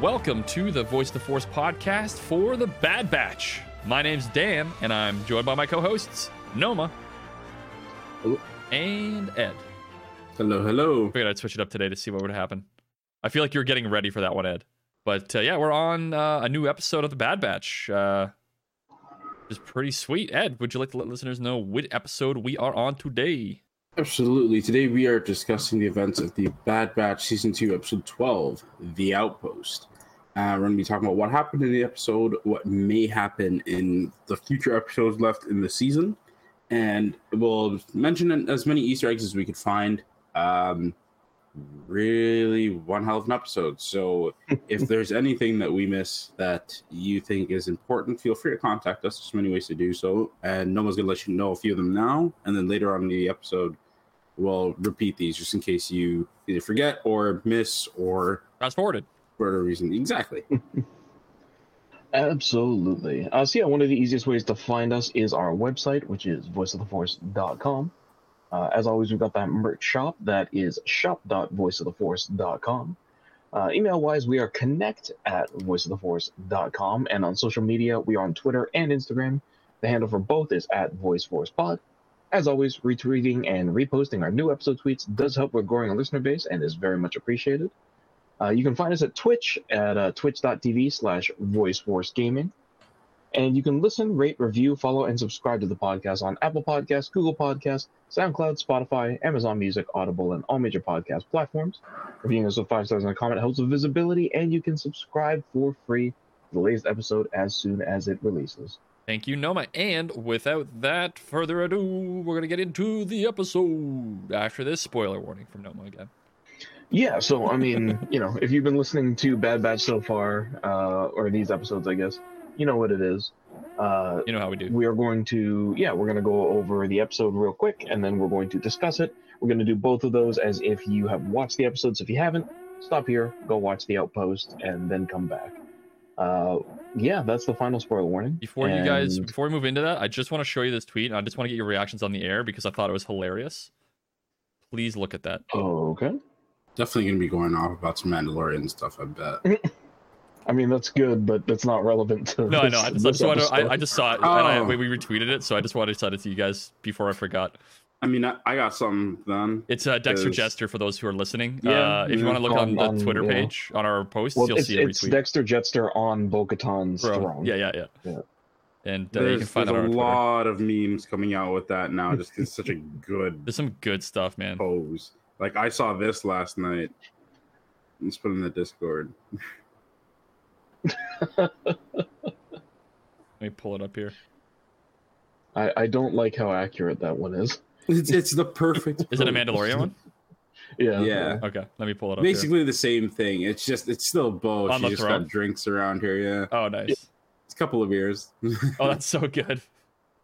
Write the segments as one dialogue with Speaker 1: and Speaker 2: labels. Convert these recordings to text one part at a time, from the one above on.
Speaker 1: welcome to the Voice of the Force podcast for the Bad Batch. My name's Dan, and I'm joined by my co hosts, Noma
Speaker 2: Hello.
Speaker 1: and Ed.
Speaker 2: Hello, hello.
Speaker 1: I Figured I'd switch it up today to see what would happen. I feel like you're getting ready for that one, Ed. But uh, yeah, we're on uh, a new episode of the Bad Batch. Uh, it's pretty sweet. Ed, would you like to let listeners know which episode we are on today?
Speaker 2: Absolutely. Today we are discussing the events of the Bad Batch Season 2, Episode 12, The Outpost. Uh, we're going to be talking about what happened in the episode, what may happen in the future episodes left in the season, and we'll mention as many Easter eggs as we could find. Um, really, one hell of an episode. So, if there's anything that we miss that you think is important, feel free to contact us. There's many ways to do so, and Noma's going to let you know a few of them now, and then later on in the episode, we'll repeat these just in case you either forget or miss or
Speaker 1: Fast forwarded.
Speaker 2: For whatever reason. Exactly.
Speaker 3: Absolutely. Uh, so yeah, one of the easiest ways to find us is our website, which is voiceoftheforce.com. Uh, as always, we've got that merch shop that is shop.voiceoftheforce.com. Uh, email wise, we are connect at voiceoftheforce.com. And on social media, we are on Twitter and Instagram. The handle for both is at voiceforcepod. As always, retweeting and reposting our new episode tweets does help with growing our listener base and is very much appreciated. Uh, you can find us at Twitch at uh, twitch.tv slash voiceforcegaming. And you can listen, rate, review, follow, and subscribe to the podcast on Apple Podcasts, Google Podcasts, SoundCloud, Spotify, Amazon Music, Audible, and all major podcast platforms. Reviewing us with five stars and a comment helps with visibility, and you can subscribe for free to the latest episode as soon as it releases.
Speaker 1: Thank you, Noma. And without that further ado, we're going to get into the episode after this spoiler warning from Noma again.
Speaker 3: Yeah, so I mean, you know, if you've been listening to Bad Batch so far, uh, or these episodes, I guess, you know what it is. Uh,
Speaker 1: You know how we do.
Speaker 3: we are going to yeah we're going to go over the episode real quick and then we're going to discuss it we're going to do both of those as if you have watched the episodes if you haven't stop here go watch the outpost and then come back uh yeah that's the final spoiler warning
Speaker 1: Before you guys, before we move into that, I just want to show you this tweet. And I just want to get your reactions on the air because I thought it was hilarious. Please look at that.
Speaker 3: oh, okay
Speaker 2: Definitely going to be going off about some Mandalorian stuff, I bet.
Speaker 3: i mean that's good but that's not relevant to
Speaker 1: No, I know. I just, I just, wanted, I. I just saw it, and I,
Speaker 2: Oh.
Speaker 1: we we retweeted it, so I just wanted to send it to you guys before I forgot.
Speaker 2: I mean, I, I got something then.
Speaker 1: It's uh, Dexter
Speaker 2: Is-
Speaker 1: Jettster for those who are listening.
Speaker 2: Yeah,
Speaker 1: uh, if you want to look on,
Speaker 3: On-
Speaker 1: the
Speaker 3: on-
Speaker 1: Twitter
Speaker 3: yeah.
Speaker 1: page on our posts,
Speaker 3: well
Speaker 1: you'll
Speaker 3: it's,
Speaker 1: see a
Speaker 3: it's
Speaker 1: retweet.
Speaker 3: dexter Jettster on bo-katan's
Speaker 1: Bro,
Speaker 3: throne
Speaker 1: yeah, yeah, yeah,
Speaker 3: Yeah.
Speaker 1: And uh, you
Speaker 2: there's
Speaker 1: can find
Speaker 2: there's a lot of memes coming out with that now. Just it's such a good
Speaker 1: There's some good stuff, man.
Speaker 2: pose. Like I saw this last night. Let's put it in the Discord.
Speaker 1: Let me pull it up here.
Speaker 3: I, I don't like how accurate that one is
Speaker 2: It's it's the perfect.
Speaker 1: Is it a. Mandalorian one?
Speaker 3: yeah
Speaker 2: Yeah.
Speaker 1: Okay, let me pull it up. here.
Speaker 2: Basically the same thing. It's just it's still Bo.
Speaker 1: On
Speaker 2: She
Speaker 1: the
Speaker 2: just
Speaker 1: throne?
Speaker 2: got drinks around here. Yeah,
Speaker 1: Oh, nice.
Speaker 2: it's a couple of beers.
Speaker 1: Oh, that's so good.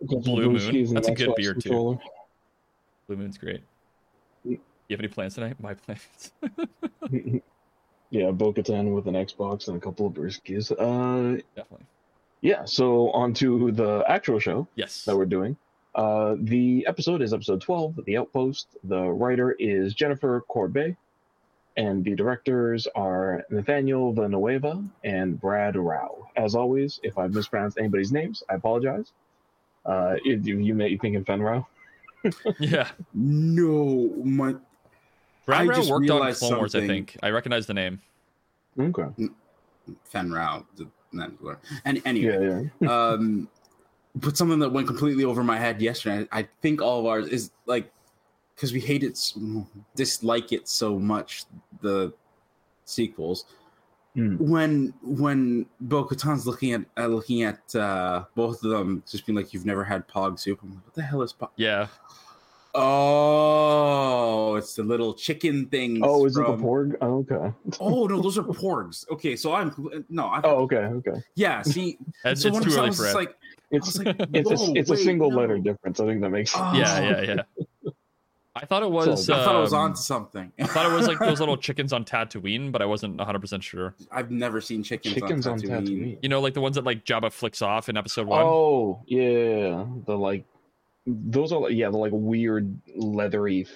Speaker 1: Blue Moon. That's a good
Speaker 3: Xbox
Speaker 1: beer, too. Blue Moon's great. You have any plans tonight? My plans.
Speaker 3: yeah, Bo Katan with an Xbox and a couple of briskies. Uh,
Speaker 1: Definitely.
Speaker 3: yeah, so on to the actual show
Speaker 1: Yes.
Speaker 3: that we're doing. Uh, the episode is episode 12, The Outpost. The writer is Jennifer Corbett, and the directors are Nathaniel Villanueva and Brad Rau. As always, if I've mispronounced anybody's names, I apologize. Uh, if you, you may be thinking Fenn Rau.
Speaker 1: Yeah.
Speaker 2: no, my
Speaker 1: Brad
Speaker 2: I
Speaker 1: Rau
Speaker 2: just
Speaker 1: worked on
Speaker 2: realized
Speaker 1: Clone Wars, I
Speaker 2: something.
Speaker 1: think. I recognize the name.
Speaker 3: Okay.
Speaker 2: Fenn Rau. the Mandalorian. And anyway,
Speaker 3: Yeah, yeah.
Speaker 2: um but something that went completely over my head yesterday i think all of ours is like because we hate it dislike it so much the sequels
Speaker 3: Hmm.
Speaker 2: when when bo-katan's looking at uh, looking at uh both of them just being like you've never had pog soup i'm like what the hell is pog
Speaker 1: Yeah.
Speaker 2: Oh it's the little chicken things
Speaker 3: Oh, is it the Porg? Oh, okay.
Speaker 2: oh no those are porgs okay so i'm no i
Speaker 3: Oh, okay, okay.
Speaker 2: yeah see
Speaker 1: It's,
Speaker 2: so
Speaker 1: it's too early for
Speaker 2: it's
Speaker 1: it.
Speaker 2: like
Speaker 3: It's
Speaker 2: like,
Speaker 3: it's a
Speaker 2: "Whoa,
Speaker 3: it's a single
Speaker 2: no."
Speaker 3: letter difference. I think that makes sense.
Speaker 2: Oh.
Speaker 1: Yeah, yeah, yeah. I thought it was.
Speaker 3: So-
Speaker 2: I thought I was
Speaker 1: um,
Speaker 2: on to something.
Speaker 1: I thought it was like those little chickens on Tatooine, but I wasn't 100% sure.
Speaker 2: I've never seen chickens,
Speaker 3: Chickens
Speaker 2: on
Speaker 3: on
Speaker 2: Tatooine.
Speaker 3: Tatooine.
Speaker 1: You know, like the ones that like Jabba flicks off in episode one?
Speaker 3: Oh yeah, the like those are like yeah the like weird leathery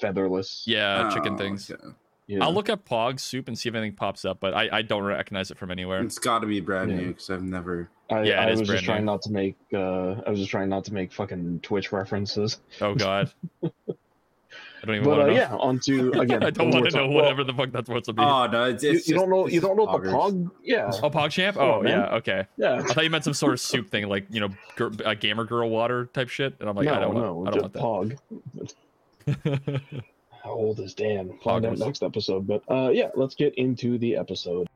Speaker 3: featherless.
Speaker 1: Yeah, chicken
Speaker 2: Oh,
Speaker 1: things.
Speaker 2: okay.
Speaker 3: Yeah.
Speaker 1: I'll look up Pog soup and see if anything pops up, but I, I don't recognize it from anywhere.
Speaker 2: It's got to be brand
Speaker 3: Yeah.
Speaker 2: new because I've never.
Speaker 3: I,
Speaker 1: Yeah, it
Speaker 3: I
Speaker 1: is
Speaker 3: was
Speaker 1: brand
Speaker 3: just trying not to make. Uh, I was just trying not to make fucking Twitch references.
Speaker 1: Oh god. I don't even
Speaker 3: But
Speaker 1: want
Speaker 3: uh,
Speaker 1: know.
Speaker 3: yeah, onto again.
Speaker 1: I don't want to know
Speaker 3: talking-
Speaker 1: whatever the fuck that's supposed to be.
Speaker 2: Oh no, it's,
Speaker 3: You,
Speaker 2: it's
Speaker 3: you
Speaker 2: just-
Speaker 3: don't know. You don't know what the pog. Yeah.
Speaker 1: oh, pog
Speaker 3: champ. on,
Speaker 1: Oh, yeah, okay.
Speaker 3: Yeah.
Speaker 1: I thought you meant some sort of soup thing, like you know, gir- a gamer girl water type shit, and I'm like,
Speaker 3: no,
Speaker 1: I don't
Speaker 3: no,
Speaker 1: want, I don't
Speaker 3: just
Speaker 1: want
Speaker 3: pog. How old is Dan? Find out next episode. But uh, yeah, let's get into the episode.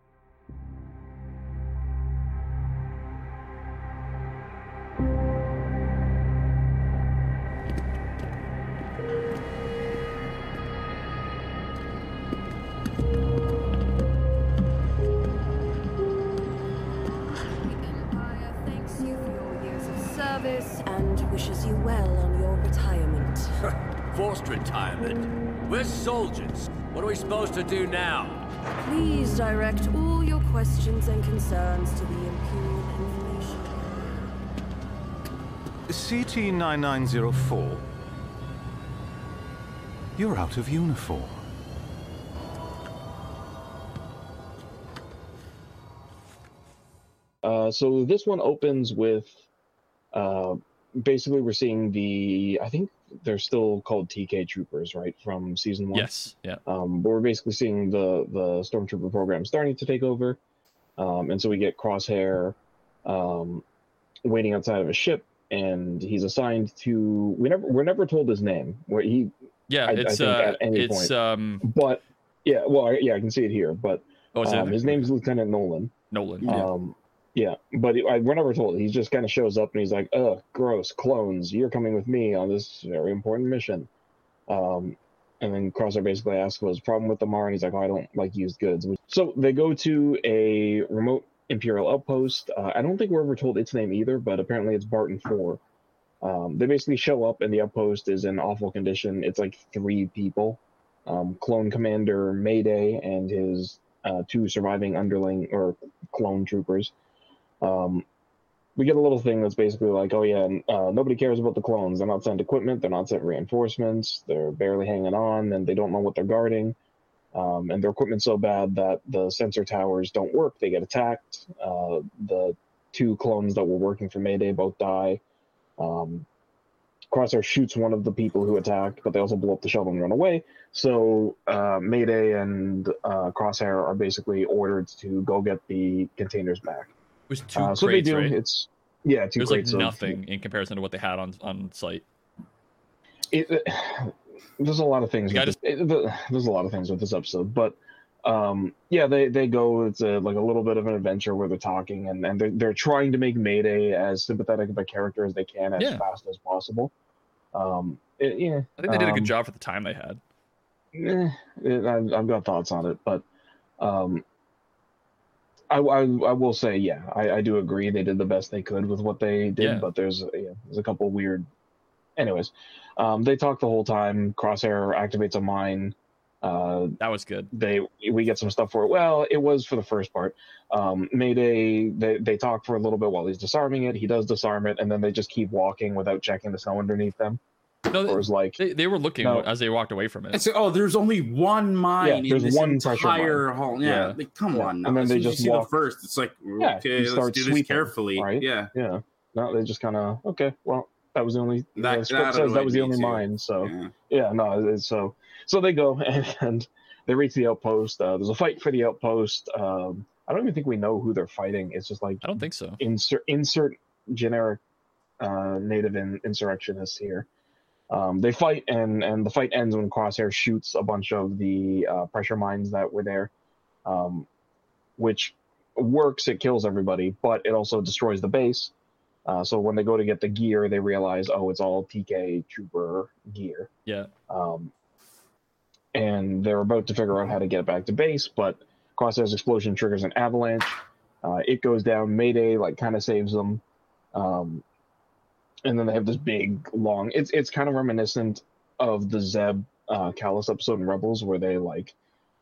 Speaker 4: Soldiers. What are we supposed to do now?
Speaker 5: Please direct all your questions and concerns to the Imperial Information.
Speaker 6: CT9904. You're out of uniform.
Speaker 3: Uh, so this one opens with uh, basically we're seeing the I think they're still called TK troopers, right, from season one.
Speaker 1: yes, yeah.
Speaker 3: Um, but we're basically seeing the the stormtrooper program starting to take over, um, and so we get Crosshair um, waiting outside of a ship, and he's assigned to. We never we're never told his name. Where he,
Speaker 1: Yeah,
Speaker 3: I- I
Speaker 1: it's
Speaker 3: think
Speaker 1: uh
Speaker 3: at any
Speaker 1: it's
Speaker 3: point-
Speaker 1: um
Speaker 3: but yeah, well, yeah, I can see it here, but
Speaker 1: oh,
Speaker 3: um, his name's Lieutenant Nolan.
Speaker 1: Nolan.
Speaker 2: Yeah.
Speaker 3: Um, yeah, but I, we're never told. He just kind of shows up and he's like, "Ugh, gross, clones! You're coming with me on this very important mission." Um, and then Crosshair basically asks what's the problem with them are, and he's like, "Oh, I don't like used goods." So they go to a remote Imperial outpost. Uh, I don't think we're ever told its name either, but apparently it's Barton Four. Um, they basically show up, and the outpost is in awful condition. It's like three people: um, Clone Commander Mayday and his uh, two surviving underling or clone troopers. Um, we get a little thing that's basically like, oh yeah, uh, nobody cares about the clones. They're not sent equipment. They're not sent reinforcements. They're barely hanging on, and they don't know what they're guarding. Um, and their equipment's so bad that the sensor towers don't work. They get attacked. Uh, the two clones that were working for Mayday both die. Um, Crosshair shoots one of the people who attacked, but they also blow up the shuttle and run away. So uh, Mayday and uh, Crosshair are basically ordered to go get the containers back.
Speaker 1: It was two
Speaker 3: Uh, so
Speaker 1: crates,
Speaker 3: do.
Speaker 1: right?
Speaker 3: It's yeah, two
Speaker 1: There's like
Speaker 3: crates of-
Speaker 1: nothing in comparison to what they had on on site.
Speaker 3: It, it- there's a lot of things. With this, it- the- there's a lot of things with this episode, but um, yeah, they they go. It's a, like a little bit of an adventure where they're talking and and they're they're trying to make Mayday as sympathetic of a character as they can as
Speaker 1: Yeah.
Speaker 3: fast as possible. Um, it- yeah,
Speaker 1: I think they did a
Speaker 3: um,
Speaker 1: good job for the time they had.
Speaker 3: Eh, it, I've, I've got thoughts on it, but um, I, I, I will say, yeah, I, I do agree they did the best they could with what they did,
Speaker 1: Yeah.
Speaker 3: but there's yeah, there's a couple weird. Anyways, um, they talk the whole time. Crosshair activates a mine. Uh,
Speaker 1: That was good.
Speaker 3: they we get some stuff for it. Well, it was for the first part. Um, Mayday they they talk for a little bit while he's disarming it. He does disarm it, and then they just keep walking without checking the snow underneath them.
Speaker 1: No,
Speaker 3: Or is like
Speaker 1: they, they were looking
Speaker 3: No.
Speaker 1: as they walked away from it.
Speaker 2: It's oh, there's only one mine
Speaker 3: Yeah,
Speaker 2: in
Speaker 3: there's
Speaker 2: this
Speaker 3: one pressure
Speaker 2: entire hall. Yeah,
Speaker 1: Yeah.
Speaker 2: like come
Speaker 3: Yeah.
Speaker 2: on. Now.
Speaker 3: And then
Speaker 2: As
Speaker 3: they
Speaker 2: as
Speaker 3: just
Speaker 2: you see
Speaker 3: walk-
Speaker 2: the first. It's like
Speaker 3: Yeah,
Speaker 2: okay,
Speaker 3: you
Speaker 2: let's
Speaker 3: start
Speaker 2: do this
Speaker 3: sweeping,
Speaker 2: carefully.
Speaker 3: right?
Speaker 2: Yeah,
Speaker 3: Yeah. No, they just kind of okay. Well, that was the only.
Speaker 2: That-
Speaker 3: the script
Speaker 2: that
Speaker 3: says that was the only
Speaker 2: too.
Speaker 3: mine. So
Speaker 2: yeah.
Speaker 3: yeah, no. It's, so so they go and, and they reach the outpost. Uh, there's a fight for the outpost. Um, I don't even think we know who they're fighting. It's just like
Speaker 1: I don't think so.
Speaker 3: insert insert generic uh, native in, insurrectionists here. Um, they fight and and the fight ends when Crosshair shoots a bunch of the uh, pressure mines that were there, um, which works. It kills everybody, but it also destroys the base. Uh, so when they go to get the gear, they realize, oh, it's all TK Trooper gear.
Speaker 1: Yeah.
Speaker 3: Um, and they're about to figure out how to get it back to base, but Crosshair's explosion triggers an avalanche. Uh, it goes down. Mayday like kind of saves them, um, and then they have this big long. It's it's kind of reminiscent of the Zeb uh, Kallus episode in Rebels, where they like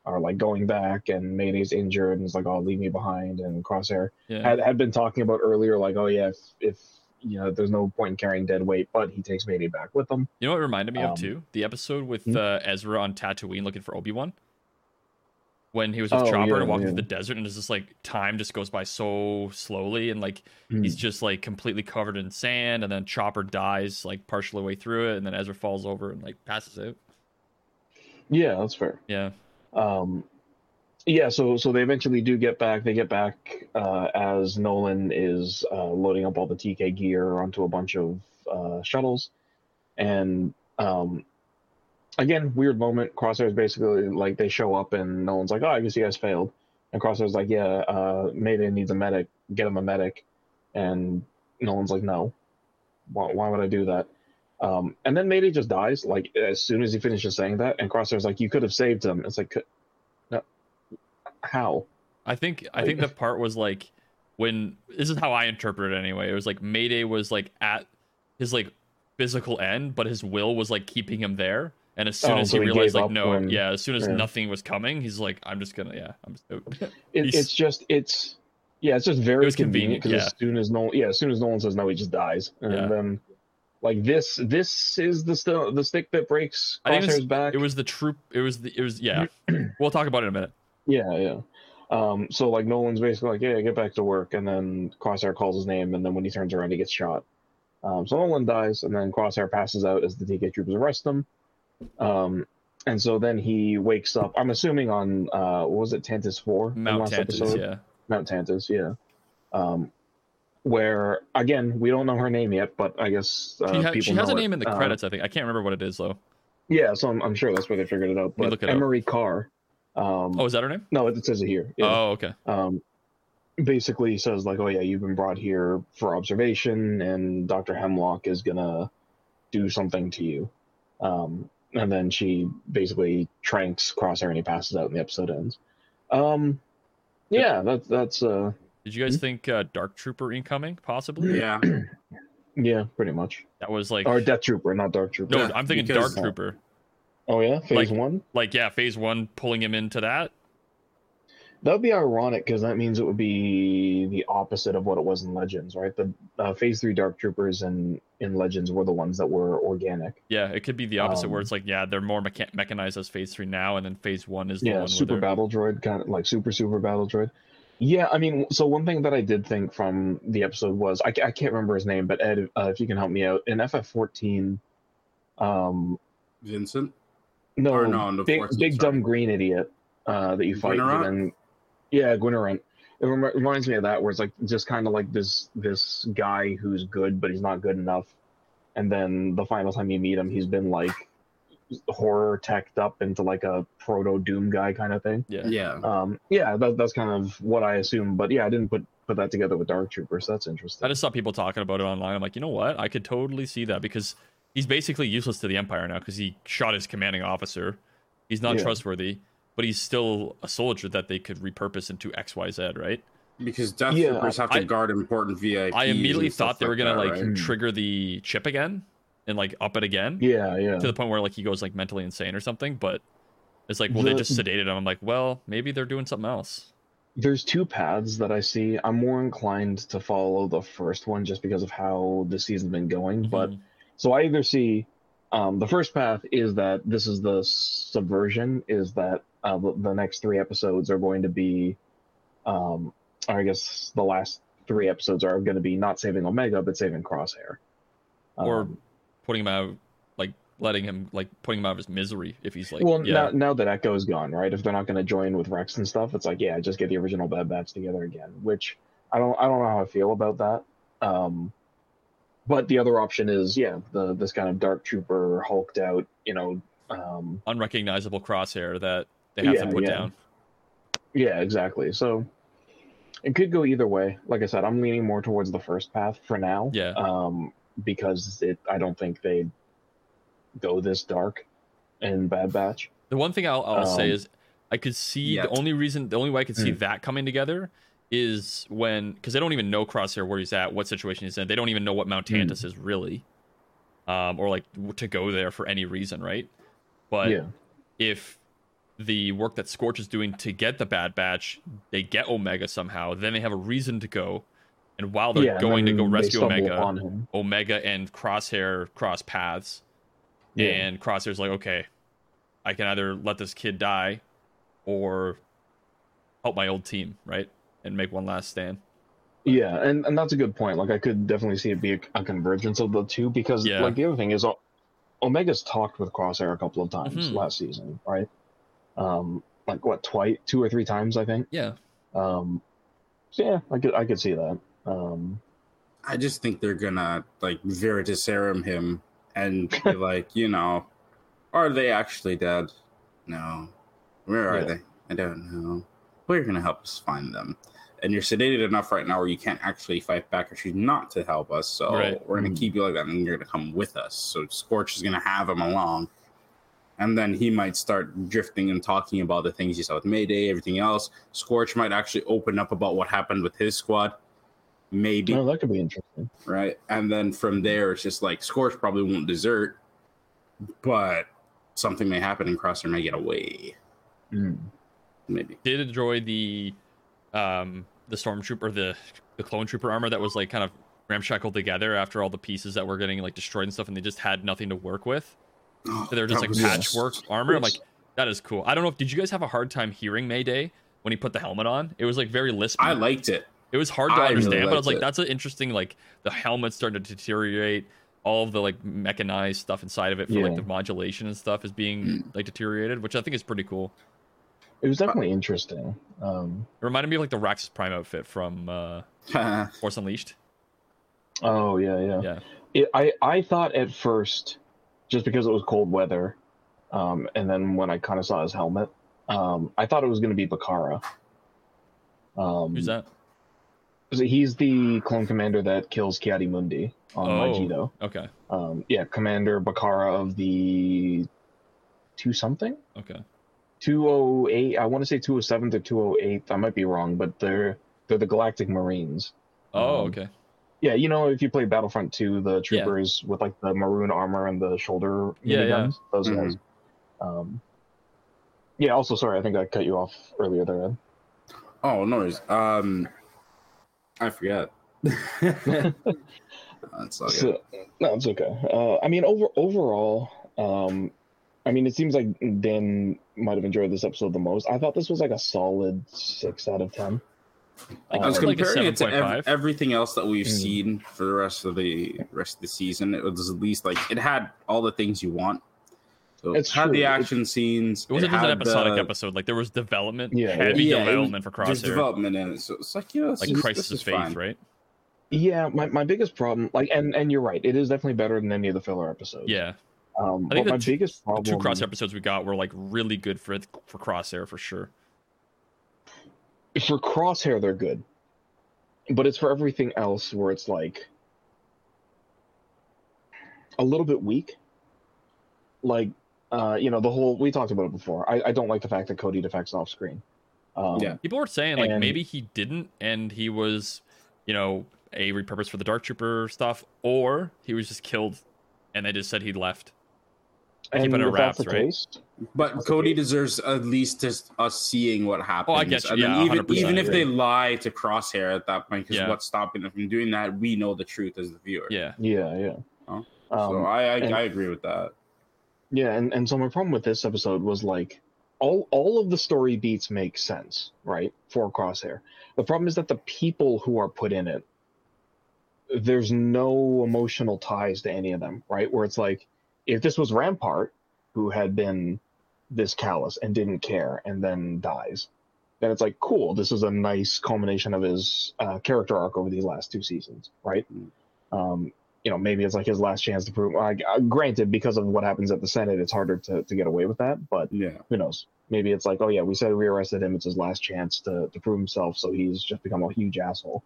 Speaker 3: are like going back, and Mayday's injured, and it's like, "Oh, leave me behind." And Crosshair
Speaker 1: Yeah.
Speaker 3: had had been talking about earlier, like, "Oh yeah, if, if you know, there's no point in carrying dead weight," but he takes Mayday back with him.
Speaker 1: You know what it reminded me
Speaker 3: Um,
Speaker 1: of too? The episode with
Speaker 3: hmm?
Speaker 1: uh, Ezra on Tatooine looking for Obi Wan. When he was with
Speaker 3: Oh,
Speaker 1: Chopper
Speaker 3: yeah,
Speaker 1: and walking
Speaker 3: yeah.
Speaker 1: through the desert, and it's just like time just goes by so slowly, and like he's
Speaker 3: Mm.
Speaker 1: just like completely covered in sand, and then Chopper dies like partially way through it, and then Ezra falls over and like passes out.
Speaker 3: Yeah, that's fair.
Speaker 1: Yeah,
Speaker 3: Um, yeah, so so they eventually do get back. They get back uh, as Nolan is uh, loading up all the TK gear onto a bunch of uh, shuttles, and um, again, weird moment. Crosshair's basically like they show up and Nolan's like, "Oh, I guess you guys failed," and Crosshair's like, "Yeah, uh, Mayday needs a medic. Get him a medic," and Nolan's like, "No, why, why would I do that?" Um, and then Mayday just dies like as soon as he finishes saying that, and Crosshair's like, "You could have saved him." It's like, no, how?
Speaker 1: I think I think the part was like when this is how I interpret it anyway. It was like Mayday was like at his like physical end, but his will was like keeping him there. And as soon
Speaker 3: Oh,
Speaker 1: as he
Speaker 3: he
Speaker 1: realized like no,
Speaker 3: when-
Speaker 1: yeah, as soon as
Speaker 3: yeah.
Speaker 1: nothing was coming, he's like, I'm just gonna yeah, I'm just.
Speaker 3: It, it's just it's yeah, it's just very
Speaker 1: was
Speaker 3: convenient because as soon as Nolan, yeah, as soon as Nolan says no, he just dies, and
Speaker 1: Yeah.
Speaker 3: then like this, this is the st- the stick that breaks
Speaker 1: I think
Speaker 3: Crosshair's
Speaker 1: it's-
Speaker 3: back.
Speaker 1: it was the troop. It was the. It was yeah. we'll talk about it in a minute.
Speaker 3: Yeah, yeah. Um, so like Nolan's basically like, yeah, get back to work, and then Crosshair calls his name, and then when he turns around, he gets shot. Um, so Nolan dies, and then Crosshair passes out as the TK troopers arrest him. Um, and so then he wakes up. I'm assuming on uh, what was it Tantiss Four?
Speaker 1: Mount Tantiss,
Speaker 3: episode?
Speaker 1: yeah.
Speaker 3: Mount Tantiss, yeah. Um, where again we don't know her name yet, but I guess uh,
Speaker 1: She, ha- she has a
Speaker 3: know it.
Speaker 1: name in the
Speaker 3: Um,
Speaker 1: credits. I think I can't remember what it is though.
Speaker 3: yeah, so I'm, I'm sure that's where they figured it out. But
Speaker 1: look it up.
Speaker 3: Emerie Karr. Um,
Speaker 1: Oh, is that her name?
Speaker 3: no, it says it here. Yeah.
Speaker 1: Oh, okay.
Speaker 3: um, basically says like, "Oh yeah, you've been brought here for observation, and Doctor Hemlock is gonna do something to you." Um, and then she basically tranks Crosshair, and he passes out, and the episode ends. Um, yeah, that's that's uh,
Speaker 1: Did you guys
Speaker 3: Hmm?
Speaker 1: think uh, Dark Trooper incoming? Possibly.
Speaker 2: Yeah.
Speaker 3: yeah, pretty much.
Speaker 1: That was like
Speaker 3: Or Death Trooper, not Dark Trooper.
Speaker 1: no.
Speaker 2: Yeah,
Speaker 1: I'm thinking
Speaker 2: because-
Speaker 1: Dark Trooper.
Speaker 3: Oh yeah, Phase
Speaker 1: Like-
Speaker 3: One.
Speaker 1: Like yeah, Phase One pulling him into that.
Speaker 3: That would be ironic because that means it would be the opposite of what it was in Legends, right? The uh, Phase Three Dark Troopers and in Legends were the ones that were organic.
Speaker 1: Yeah, it could be the opposite where
Speaker 3: Um,
Speaker 1: it's like yeah, they're more mecha- mechanized as Phase Three now, and then Phase One is the
Speaker 3: yeah
Speaker 1: one
Speaker 3: super battle droid kind of like super super battle droid yeah i mean so one thing that i did think from the episode was i, I can't remember his name but ed uh, if you can help me out in ff14 um
Speaker 2: Vincent.
Speaker 3: no,
Speaker 2: Or no, the
Speaker 3: big, big
Speaker 2: sorry.
Speaker 3: dumb green idiot uh that you fight and then yeah Grynewaht. it rem- reminds me of that where it's like just kind of like this this guy who's good but he's not good enough and then the final time you meet him he's been like horror teched up into like a proto doom guy kind of thing
Speaker 1: Yeah.
Speaker 2: Yeah.
Speaker 3: um, yeah, that, that's kind of what I assumed. But yeah, I didn't put put that together with Dark Troopers. So that's interesting.
Speaker 1: I just saw people talking about it online. I'm like, you know what? I could totally see that because he's basically useless to the Empire now because he shot his commanding officer. He's not
Speaker 3: Yeah.
Speaker 1: trustworthy, but he's still a soldier that they could repurpose into X, Y, Z. Right?
Speaker 2: Because Death
Speaker 3: Yeah,
Speaker 2: Troopers have to
Speaker 1: I-
Speaker 2: guard important VIPs.
Speaker 1: I immediately thought they were gonna
Speaker 2: that,
Speaker 1: like
Speaker 2: right?
Speaker 1: trigger the chip again and like up it again
Speaker 3: yeah, yeah.
Speaker 1: to the point where like he goes like mentally insane or something. But it's like, well, they just sedated him. I'm like, well, maybe they're doing something else.
Speaker 3: There's two paths that I see. I'm more inclined to follow the first one just because of how the season's been going. But
Speaker 1: Mhm.
Speaker 3: so I either see um, the first path is that this is the subversion. Is that uh, the, the next three episodes are going to be, um, or I guess the last three episodes are going to be not saving Omega but saving Crosshair.
Speaker 1: or
Speaker 3: Um,
Speaker 1: putting him out, like letting him, like putting him out of his misery if he's like,
Speaker 3: well,
Speaker 1: yeah,
Speaker 3: now, now that Echo's gone, right? If they're not going to join with Rex and stuff, it's like, yeah, just get the original Bad Batch together again. Which I don't, I don't know how I feel about that. Um, but the other option is, yeah, the this kind of Dark Trooper hulked out, you know, um,
Speaker 1: unrecognizable crosshair that they have
Speaker 3: Yeah,
Speaker 1: to put
Speaker 3: yeah.
Speaker 1: down.
Speaker 3: yeah, exactly. So it could go either way. Like I said, I'm leaning more towards the first path for now.
Speaker 1: Yeah.
Speaker 3: Um, because it, I don't think they'd go this dark in Bad Batch.
Speaker 1: The one thing I'll, I'll say
Speaker 3: Um,
Speaker 1: is I could see
Speaker 2: Yet.
Speaker 1: the only reason, the only way I could see
Speaker 3: Hmm.
Speaker 1: that coming together is when because they don't even know Crosshair where he's at, what situation he's in. They don't even know what Mount
Speaker 3: Hmm.
Speaker 1: Tantiss is really, um, or like to go there for any reason, right? But
Speaker 3: yeah.
Speaker 1: if the work that Scorch is doing to get the Bad Batch, they get Omega somehow, then they have a reason to go. And while they're
Speaker 3: yeah,
Speaker 1: going to go rescue Omega. Omega and Crosshair cross paths,
Speaker 3: Yeah.
Speaker 1: and Crosshair's like, okay, I can either let this kid die, or help my old team, right, and make one last stand.
Speaker 3: Yeah, and, and that's a good point. Like I could definitely see it be a, a convergence of the two because
Speaker 1: Yeah.
Speaker 3: like the other thing is Omega's talked with Crosshair a couple of times
Speaker 1: Mhm.
Speaker 3: last season, right? Um, like what twice, two or three times, I think.
Speaker 1: Yeah,
Speaker 3: Um, so yeah, I could I could see that. Um,
Speaker 2: I just think they're gonna like Veritaserum him and be like, you know, are they actually dead? No. Where are
Speaker 3: Yeah.
Speaker 2: they? I don't know. Well, you're gonna help us find them. And you're sedated enough right now where you can't actually fight back or she's not to help us. So
Speaker 1: Right.
Speaker 2: we're gonna
Speaker 3: Mhm.
Speaker 2: keep you like that and you're gonna come with us. So Scorch is gonna have him along. And then he might start drifting and talking about the things he saw with Mayday, everything else. Scorch might actually open up about what happened with his squad. Maybe
Speaker 3: no, that could be interesting.
Speaker 2: right? And then from there, it's just like Scorch probably won't desert, but something may happen and Crosshair may get away.
Speaker 3: Mm.
Speaker 2: Maybe.
Speaker 1: did enjoy the um the stormtrooper the the clone trooper armor that was like kind of ramshackled together after all the pieces that were getting like destroyed and stuff, and they just had nothing to work with. So they're just like
Speaker 2: was-
Speaker 1: patchwork armor. I'm like, that is cool. I don't know if did you guys have a hard time hearing Mayday when he put the helmet on? It was like very lispy.
Speaker 2: I liked it.
Speaker 1: It was hard to
Speaker 2: I really
Speaker 1: understand, but I was like,
Speaker 2: it.
Speaker 1: that's an interesting like the helmet started to deteriorate. All of the like mechanized stuff inside of it for like the modulation and stuff is being
Speaker 2: Hmm.
Speaker 1: like deteriorated, which I think is pretty cool.
Speaker 3: It was definitely interesting. Um,
Speaker 1: It reminded me of like the Raxus Prime outfit from uh, Force Unleashed.
Speaker 3: oh yeah, yeah.
Speaker 1: Yeah.
Speaker 3: It, I I thought at first, just because it was cold weather, um, and then when I kind of saw his helmet, um, I thought it was going to be Bacara. Um,
Speaker 1: Who's that?
Speaker 3: so He's the clone commander that kills Ki-Adi-Mundi on
Speaker 1: Oh.
Speaker 3: Mygeeto.
Speaker 1: Okay.
Speaker 3: Um, yeah, Commander Bacara of the two something.
Speaker 1: Okay.
Speaker 3: 208 i want to say 207 to 208 i might be wrong but they're they're the galactic marines
Speaker 1: Oh,
Speaker 3: Um,
Speaker 1: okay.
Speaker 3: Yeah you know if you play battlefront 2 the troopers with like the maroon armor and the shoulder
Speaker 1: Yeah, yeah.
Speaker 3: guns those
Speaker 2: Mhm.
Speaker 3: guys um yeah also sorry i think i cut you off earlier there Ed.
Speaker 2: oh, no worries. Um, I forget. That's all good.
Speaker 3: so, no it's okay uh i mean over overall um i mean it seems like dan might have enjoyed this episode the most i thought this was like a solid six out of ten
Speaker 1: Like,
Speaker 2: I was
Speaker 1: like
Speaker 2: comparing it to ev- everything else that we've
Speaker 3: Mm.
Speaker 2: seen for the rest of the rest of the season. It was at least like it had all the things you want. So
Speaker 3: It's
Speaker 2: it had
Speaker 3: true.
Speaker 2: the
Speaker 3: It-
Speaker 2: action scenes.
Speaker 1: It wasn't just an episodic
Speaker 2: the-
Speaker 1: episode. Like there was development,
Speaker 3: Yeah,
Speaker 1: heavy
Speaker 2: Yeah,
Speaker 1: development for
Speaker 2: There's
Speaker 1: Crosshair,
Speaker 2: development in it, so it's like you know,
Speaker 1: like
Speaker 2: this,
Speaker 1: Crisis of
Speaker 2: is
Speaker 1: Faith,
Speaker 2: fine.
Speaker 1: right?
Speaker 3: Yeah, my, my biggest problem, like, and and you're right, it is definitely better than any of the filler episodes.
Speaker 1: Yeah.
Speaker 3: Um,
Speaker 1: I think
Speaker 3: but
Speaker 1: the
Speaker 3: my
Speaker 1: two-
Speaker 3: biggest
Speaker 1: The
Speaker 3: problem,
Speaker 1: two Crosshair episodes we got were like really good for for Crosshair for sure.
Speaker 3: For Crosshair, they're good, but it's for everything else where it's like a little bit weak. Like, uh, you know, the whole we talked about it before. I, I don't like the fact that Cody defects off screen. Um,
Speaker 2: Yeah.
Speaker 1: People were saying like
Speaker 3: And-
Speaker 1: maybe he didn't, and he was, you know, a repurpose for the Dark Trooper stuff, or he was just killed, and they just said he left.
Speaker 3: And
Speaker 1: Keep it in
Speaker 3: if
Speaker 1: wraps, right?
Speaker 3: case,
Speaker 2: But Cody deserves at least just us seeing what happens.
Speaker 1: Oh, I get you.
Speaker 2: And then
Speaker 1: Yeah,
Speaker 2: even
Speaker 1: 100%,
Speaker 2: even if
Speaker 3: yeah.
Speaker 2: they lie to Crosshair at that point, because
Speaker 1: Yeah.
Speaker 2: what's stopping them from doing that? We know the truth as the viewer.
Speaker 1: Yeah.
Speaker 3: yeah, yeah.
Speaker 2: Oh,
Speaker 3: Um,
Speaker 2: so I I,
Speaker 3: and-
Speaker 2: I agree with that.
Speaker 3: Yeah, and, and so my problem with this episode was like all all of the story beats make sense, right? For Crosshair. The problem is that the people who are put in it, there's no emotional ties to any of them, right? Where it's like, if this was Rampart, who had been this callous and didn't care and then dies, then it's like, cool, this is a nice culmination of his uh, character arc over these last two seasons, right? Um, you know, maybe it's like his last chance to prove. Uh, granted, because of what happens at the Senate, it's harder to, to get away with that. But
Speaker 2: Yeah.
Speaker 3: who knows? Maybe it's like, oh yeah, we said we arrested him. It's his last chance to, to prove himself. So he's just become a huge asshole.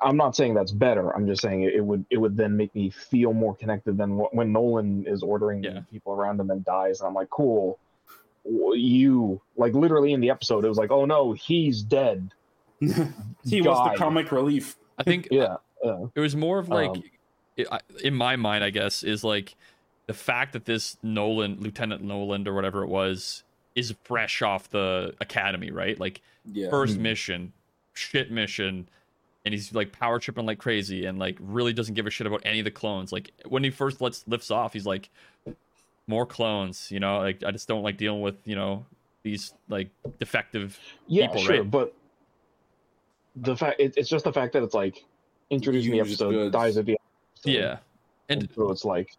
Speaker 3: I'm not saying that's better. I'm just saying it, it would it would then make me feel more connected than wh- when Nolan is ordering
Speaker 1: Yeah.
Speaker 3: people around him and dies. And I'm like, cool. You like literally in the episode, it was like, oh no, he's dead.
Speaker 2: he was the comic relief.
Speaker 1: I think
Speaker 3: Yeah, yeah.
Speaker 1: it was more of like,
Speaker 3: Um,
Speaker 1: it, I- in my mind, I guess, is like the fact that this Nolan, Lieutenant Nolan, or whatever it was, is fresh off the academy, right? Like
Speaker 2: Yeah.
Speaker 1: first
Speaker 3: Mhm.
Speaker 1: mission, shit mission, and he's like power tripping like crazy, and like really doesn't give a shit about any of the clones. Like when he first lets lifts off, he's like, more clones, you know. Like I just don't like dealing with you know these like defective
Speaker 3: Yeah,
Speaker 1: people,
Speaker 3: sure,
Speaker 1: right?
Speaker 3: but the fact it, it's just the fact that it's like introducing the
Speaker 2: Used
Speaker 3: episode,
Speaker 2: goods.
Speaker 3: dies at the episode,
Speaker 1: yeah. And
Speaker 3: so it's like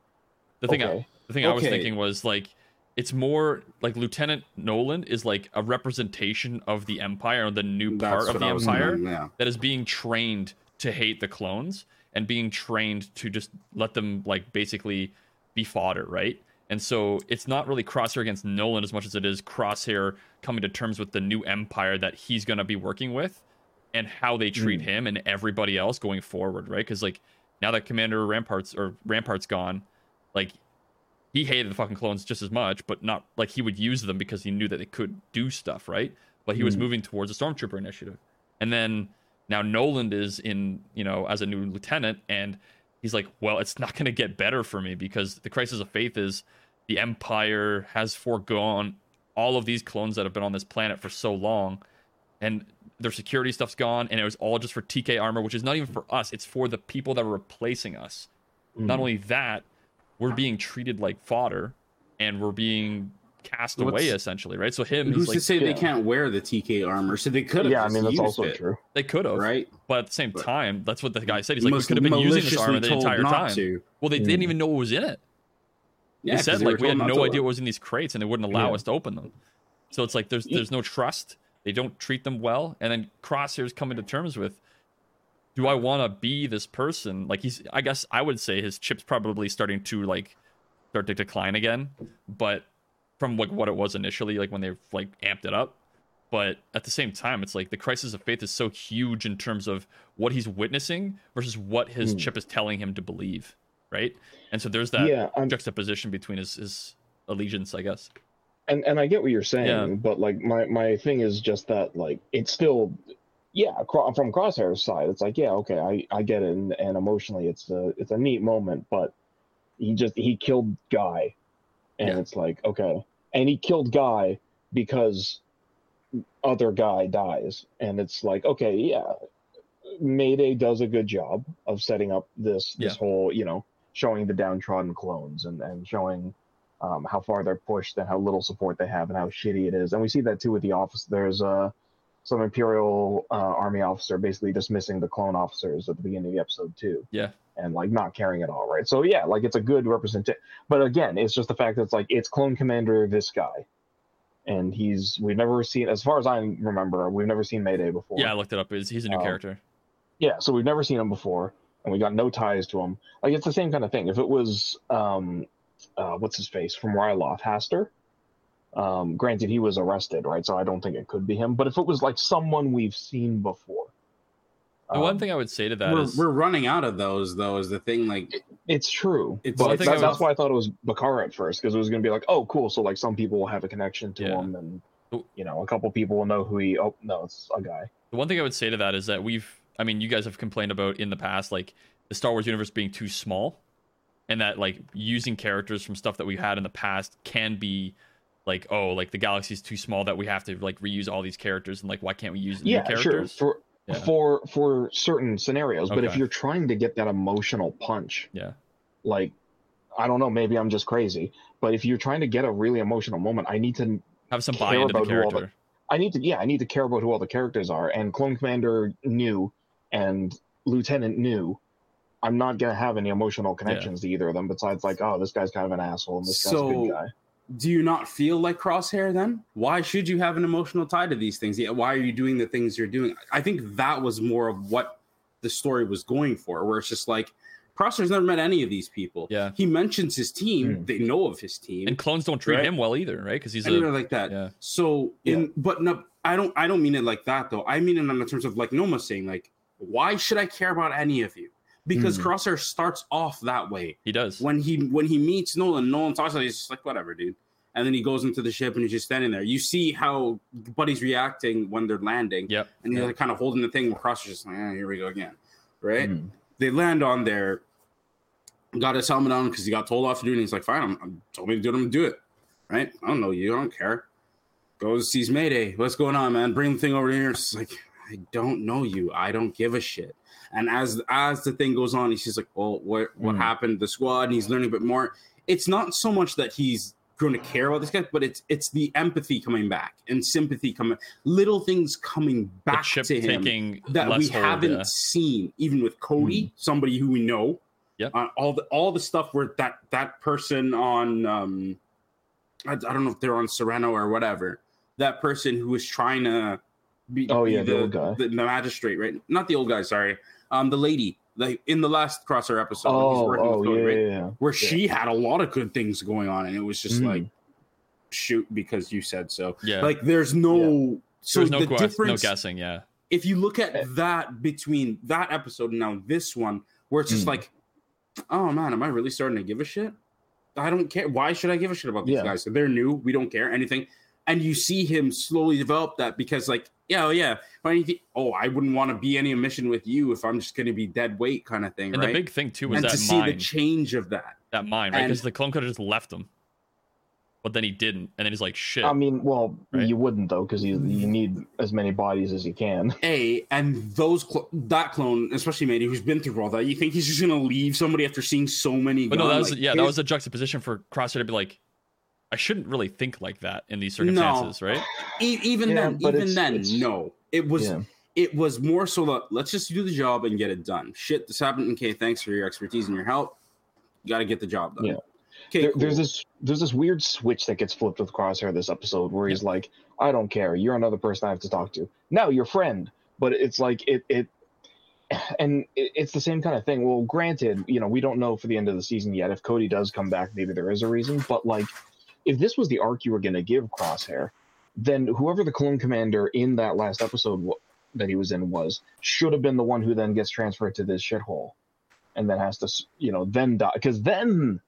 Speaker 1: the thing I, the thing I was thinking was like it's more like Lieutenant Nolan is like a representation of the Empire or the new
Speaker 2: That's
Speaker 1: part of the Empire
Speaker 2: thinking, Yeah.
Speaker 1: that is being trained to hate the clones and being trained to just let them like basically be fodder, right? And so it's not really Crosshair against Nolan as much as it is Crosshair coming to terms with the new empire that he's going to be working with and how they treat
Speaker 2: Mm.
Speaker 1: him and everybody else going forward, right? Because like now that Commander Ramparts or Rampart's gone, like he hated the fucking clones just as much, but not like he would use them because he knew that they could do stuff, right? But he was
Speaker 2: Mm.
Speaker 1: moving towards a stormtrooper initiative. And then now Nolan is in, you know, as a new lieutenant, and he's like, well, it's not going to get better for me because the crisis of faith is the Empire has foregone all of these clones that have been on this planet for so long, and their security stuff's gone, and it was all just for TK armor, which is not even for us; it's for the people that are replacing us. Not
Speaker 3: mm,
Speaker 1: only that, we're being treated like fodder, and we're being cast
Speaker 2: What's-
Speaker 1: away essentially, right? So him,
Speaker 2: Who's
Speaker 1: he's
Speaker 2: to
Speaker 1: like,
Speaker 2: say they can't wear the TK armor? So they could have.
Speaker 3: yeah, I mean that's also
Speaker 2: it,
Speaker 3: true.
Speaker 1: they could have,
Speaker 2: right?
Speaker 1: but at the same
Speaker 2: But-
Speaker 1: time, that's what the guy said. He's like, we
Speaker 2: Most
Speaker 1: could have been using this
Speaker 2: maliciously
Speaker 1: armor the
Speaker 2: told
Speaker 1: entire
Speaker 2: not
Speaker 1: time.
Speaker 2: to.
Speaker 1: Well, they didn't
Speaker 3: Mm.
Speaker 1: even know what was in it.
Speaker 2: Yeah,
Speaker 1: they
Speaker 2: 'cause
Speaker 1: said
Speaker 2: they
Speaker 1: like we had no idea what was in these crates, and they wouldn't allow
Speaker 3: Yeah.
Speaker 1: us to open them. So it's like there's
Speaker 2: Yeah.
Speaker 1: there's no trust. They don't treat them well, and then Crosshair's coming to terms with. Do I want to be this person? Like he's, I guess I would say his chip's probably starting to like start to decline again, but from like what it was initially, like when they like amped it up. But at the same time, it's like the crisis of faith is so huge in terms of what he's witnessing versus what his
Speaker 3: Hmm.
Speaker 1: chip is telling him to believe, right? And so there's that
Speaker 3: yeah,
Speaker 1: juxtaposition between his, his allegiance, I guess.
Speaker 3: and and I get what you're saying,
Speaker 1: Yeah.
Speaker 3: but like my my thing is just that like it's still yeah from Crosshair's side it's like yeah okay I I get it and, and emotionally it's a it's a neat moment but he just he killed Guy and
Speaker 1: Yeah.
Speaker 3: it's like okay and he killed Guy because other guy dies and it's like okay yeah Mayday does a good job of setting up this this
Speaker 1: Yeah.
Speaker 3: whole you know showing the downtrodden clones and and showing um, how far they're pushed and how little support they have and how shitty it is. And we see that too with the office. There's uh, some Imperial uh, Army officer basically dismissing the clone officers at the beginning of the episode too.
Speaker 1: Yeah.
Speaker 3: And like not caring at all, right? So yeah, like it's a good representation. But again, it's just the fact that it's like it's clone commander this guy, and he's we've never seen, as far as I remember, we've never seen Mayday before.
Speaker 1: Yeah, I looked it up. He's, he's a new
Speaker 3: Um,
Speaker 1: character.
Speaker 3: Yeah, so we've never seen him before, and we got no ties to him. Like it's the same kind of thing. If it was, um, uh, what's his face from Ryloth, Howzer. Um, granted, he was arrested, right? So I don't think it could be him. But if it was like someone we've seen before,
Speaker 1: The one
Speaker 3: um,
Speaker 1: thing I would say to that
Speaker 2: we're,
Speaker 1: is,
Speaker 2: we're running out of those though. Is the thing like
Speaker 3: it's true.
Speaker 2: It's-
Speaker 3: but
Speaker 1: Well, I think
Speaker 3: that-
Speaker 1: I
Speaker 3: that's why I thought it was Bacara at first, because it was going to be like, oh, cool. So like some people will have a connection to
Speaker 1: Yeah.
Speaker 3: him, and you know, a couple people will know who he. Oh no, it's a guy.
Speaker 1: the one thing I would say to that is that we've, I mean, you guys have complained about in the past, like the Star Wars universe being too small, and that like using characters from stuff that we had in the past can be like, oh, like the galaxy is too small that we have to like reuse all these characters, and like why can't we use new
Speaker 3: yeah, sure. For
Speaker 1: Yeah.
Speaker 3: for for certain scenarios, but if you're trying to get that emotional punch,
Speaker 1: Yeah.
Speaker 3: like I don't know, maybe I'm just crazy, but if you're trying to get a really emotional moment, I need to
Speaker 1: Have some
Speaker 3: care
Speaker 1: buy into the
Speaker 3: about who all the- I need to yeah, I need to care about who all the characters are. And Clone Commander knew and Lieutenant knew. I'm not gonna have any emotional connections to either of them besides like, oh, this guy's kind of an asshole and this guy's a good guy.
Speaker 2: Do you not feel like crosshair then why should you have an emotional tie to these things yeah why are you doing the things you're doing i think that was more of what the story was going for where it's just like crosshair's never met any of these people
Speaker 1: Yeah.
Speaker 2: he mentions his team
Speaker 3: Hmm.
Speaker 2: they know of his team
Speaker 1: And clones don't treat
Speaker 2: Right.
Speaker 1: him well either, right? Because he's a
Speaker 2: like that
Speaker 1: yeah.
Speaker 2: so in but no i don't i don't mean it like that though i mean it in terms of like noma saying like why should i care about any of you because
Speaker 3: Hmm.
Speaker 2: crosshair starts off that way
Speaker 1: he does.
Speaker 2: when he when he meets Nolan, Nolan talks to him, he's just like, whatever, dude. And then he goes into the ship and he's just standing there. You see how Buddy's reacting when they're landing.
Speaker 1: Yep.
Speaker 2: And he's
Speaker 1: Yeah.
Speaker 2: like kind of holding the thing where Cross is just like, eh, here we go again. Right?
Speaker 3: Mhm.
Speaker 2: They land on there, got his helmet on because he got told off to do it. And he's like, fine, I'm, I'm told me to do it, I'm gonna do it. Right? I don't know you, I don't care. Goes, sees Mayday. What's going on, man? Bring the thing over here. It's like, I don't know you. I don't give a shit. And as as the thing goes on, he's just like, "Well, what what
Speaker 3: Mm.
Speaker 2: happened? to The squad." And he's learning a bit more. It's not so much that he's going to care about this guy, but it's it's the empathy coming back and sympathy coming, little things coming back to him that we haven't
Speaker 1: yeah.
Speaker 2: seen, even with Cody, somebody who we know.
Speaker 1: Yep.
Speaker 2: Uh, all the all the stuff where that that person on um, I, I don't know if they're on Sereno or whatever. That person who was trying to be,
Speaker 3: Oh,
Speaker 2: be
Speaker 3: yeah, the
Speaker 2: the,
Speaker 3: old guy.
Speaker 2: the, the magistrate, right? Not the old guy, sorry. Um, the lady, like in the last crosshair episode, when he's
Speaker 3: Oh,
Speaker 2: with
Speaker 3: oh,
Speaker 2: Cody,
Speaker 3: yeah,
Speaker 2: right?
Speaker 3: yeah, yeah.
Speaker 2: where
Speaker 3: Yeah.
Speaker 2: she had a lot of good things going on, and it was just
Speaker 3: Mhm.
Speaker 2: like shoot because you said so.
Speaker 1: Yeah.
Speaker 2: Like there's no so
Speaker 1: There's no,
Speaker 2: the
Speaker 1: guess, no guessing. Yeah.
Speaker 2: if you look
Speaker 3: Eh.
Speaker 2: at that between that episode and now this one, where it's just
Speaker 3: Mm.
Speaker 2: like, oh man, am I really starting to give a shit? I don't care. Why should I give a shit about these
Speaker 3: Yeah.
Speaker 2: guys? They're new. We don't care anything. And you see him slowly develop that because, like, yeah, oh, yeah. Why do oh, I wouldn't want to be any mission with you if I'm just going to be dead weight, kind of thing,
Speaker 1: And
Speaker 2: right?
Speaker 1: the big thing too was
Speaker 2: and
Speaker 1: that
Speaker 2: to see the change of that.
Speaker 1: that mind, right? Because the clone could have just left him, but then he didn't, and then he's like, "Shit."
Speaker 3: I mean, well,
Speaker 1: Right.
Speaker 3: you wouldn't though, because you you need as many bodies as you can.
Speaker 2: A and those cl- that clone, especially Mayday, who's been through all that, you think he's just gonna leave somebody after seeing so many?
Speaker 1: but no, that was
Speaker 2: Like,
Speaker 1: yeah, that was a juxtaposition for Crosshair to be like, I shouldn't really think like that in these circumstances, right?
Speaker 2: E- even
Speaker 3: Yeah,
Speaker 2: then, even
Speaker 3: it's-
Speaker 2: then,
Speaker 3: it's-
Speaker 2: no. It was
Speaker 3: Yeah.
Speaker 2: it was more so that let's just do the job and get it done. Shit, this happened. Okay, thanks for your expertise and your help. You got to get the job done.
Speaker 3: Yeah.
Speaker 2: Okay.
Speaker 3: There,
Speaker 2: cool.
Speaker 3: There's this there's this weird switch that gets flipped with Crosshair this episode where he's like, I don't care, you're another person I have to talk to. Now your friend. But it's like it it and it's the same kind of thing. Well, granted, you know, we don't know for the end of the season yet. If Cody does come back, maybe there is a reason. But like if this was the arc you were gonna give Crosshair, then whoever the clone commander in that last episode wa- that he was in was should have been the one who then gets transferred to this shithole. And then has to you know then die because then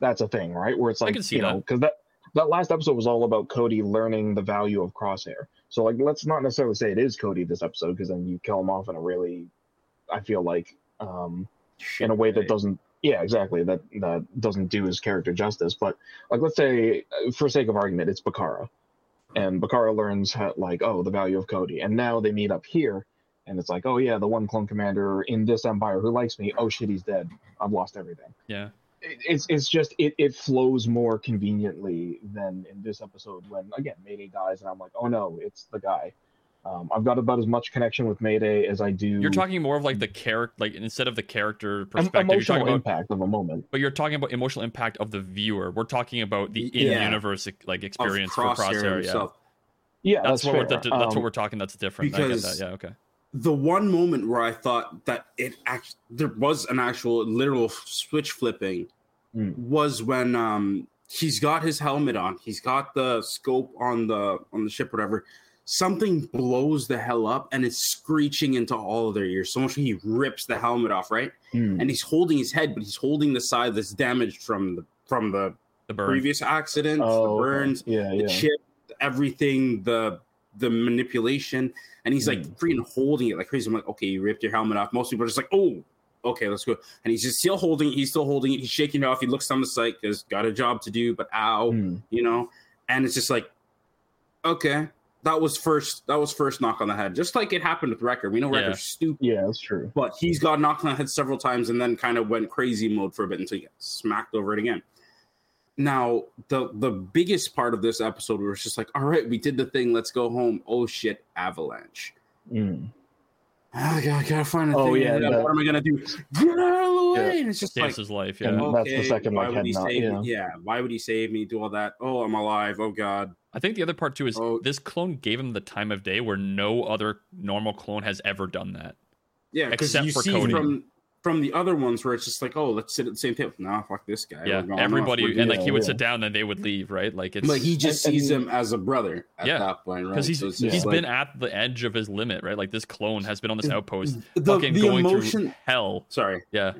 Speaker 3: that's a thing right? Where it's
Speaker 1: I
Speaker 3: like
Speaker 1: can see
Speaker 3: you know
Speaker 1: that.
Speaker 3: because that that last episode was all about cody learning the value of crosshair. So like let's not necessarily say it is cody this episode because then you kill him off in a really i feel like um in a way that doesn't yeah exactly. That that doesn't do his character justice but like let's say for sake of argument it's bacara. And bacara learns how, like oh the value of cody. And now they meet up here and it's like oh yeah the one clone commander in this empire who likes me. Oh shit he's dead. I've lost everything.
Speaker 1: Yeah.
Speaker 3: it- it's it's just it, it flows more conveniently than in this episode when again Mayday dies and I'm like oh no it's the guy. Um, I've got about as much connection with Mayday as I do.
Speaker 1: You're talking more of like the character, like instead of the character
Speaker 3: em-
Speaker 1: perspective, you're
Speaker 3: emotional
Speaker 1: talking about,
Speaker 3: impact of a moment.
Speaker 1: but you're talking about emotional impact of the viewer. We're talking about the in-universe like
Speaker 2: Of
Speaker 1: experience for
Speaker 2: Crosshair
Speaker 1: Crosshair. Yeah,
Speaker 2: himself.
Speaker 3: Yeah,
Speaker 1: that's,
Speaker 3: that's,
Speaker 1: what
Speaker 3: fair.
Speaker 1: we're that, that's
Speaker 3: Um,
Speaker 1: what we're talking. That's different. I get
Speaker 2: because-
Speaker 1: that. Yeah. Okay.
Speaker 2: the one moment where I thought that it act there was an actual literal switch flipping
Speaker 3: Mm.
Speaker 2: was when um he's got his helmet on, he's got the scope on the on the ship, whatever. Something blows the hell up and it's screeching into all of their ears. So much he rips the helmet off, right?
Speaker 3: hmm.
Speaker 2: And he's holding his head, but he's holding the side that's damaged from the from the
Speaker 1: The
Speaker 2: previous accidents,
Speaker 3: Oh,
Speaker 2: the
Speaker 3: okay.
Speaker 2: burns,
Speaker 3: Yeah,
Speaker 2: the
Speaker 3: yeah.
Speaker 2: chip, everything, the the manipulation, and he's like
Speaker 3: Mm.
Speaker 2: freaking holding it like crazy. I'm like, okay, you ripped your helmet off. Most people are just like, oh, okay, let's go. And he's just still holding it. He's still holding it. He's shaking it off. He looks on the site because got a job to do, but ow,
Speaker 3: Hmm.
Speaker 2: you know. And it's just like, okay, that was first. That was first knock on the head, just like it happened with Wrecker. We know
Speaker 1: Yeah.
Speaker 2: Stupid,
Speaker 3: Yeah, that's true.
Speaker 2: but he's got knocked on the head several times and then kind of went crazy mode for a bit until he got smacked over it again. Now, the the biggest part of this episode was just like, all right, we did the thing, let's go home. Oh shit, avalanche.
Speaker 3: Hmm.
Speaker 2: I gotta, gotta find a
Speaker 3: Oh,
Speaker 2: thing.
Speaker 3: yeah,
Speaker 2: Yeah, what am I gonna do? Get out of the way!
Speaker 3: Yeah.
Speaker 2: And it's just
Speaker 1: Saves
Speaker 2: like,
Speaker 1: his life.
Speaker 3: And
Speaker 1: Yeah.
Speaker 3: that's the second,
Speaker 2: why would he
Speaker 3: nod,
Speaker 2: save
Speaker 3: yeah.
Speaker 2: me? Yeah, why would he save me? Do all that? Oh, I'm alive. Oh god.
Speaker 1: I think the other part too is
Speaker 2: Oh.
Speaker 1: this clone gave him the time of day where no other normal clone has ever done that.
Speaker 2: Yeah,
Speaker 1: Except
Speaker 2: you
Speaker 1: for
Speaker 2: see
Speaker 1: Cody.
Speaker 2: from from the other ones where it's just like, oh, let's sit at the same table. Nah, fuck this guy.
Speaker 1: yeah, everybody
Speaker 2: off. We're
Speaker 1: and like
Speaker 3: yeah,
Speaker 1: he would
Speaker 3: yeah.
Speaker 1: sit down and they would leave, right? Like it's
Speaker 2: But he just
Speaker 3: And-
Speaker 2: sees
Speaker 3: and-
Speaker 2: him as a brother at
Speaker 1: Yeah,
Speaker 2: that point, right?
Speaker 1: because he's
Speaker 2: So it's
Speaker 1: he's
Speaker 2: just
Speaker 1: been at the edge of his limit, right? Like this clone has been on this outpost,
Speaker 2: the,
Speaker 1: fucking
Speaker 2: the
Speaker 1: going through hell.
Speaker 2: Sorry,
Speaker 1: Yeah,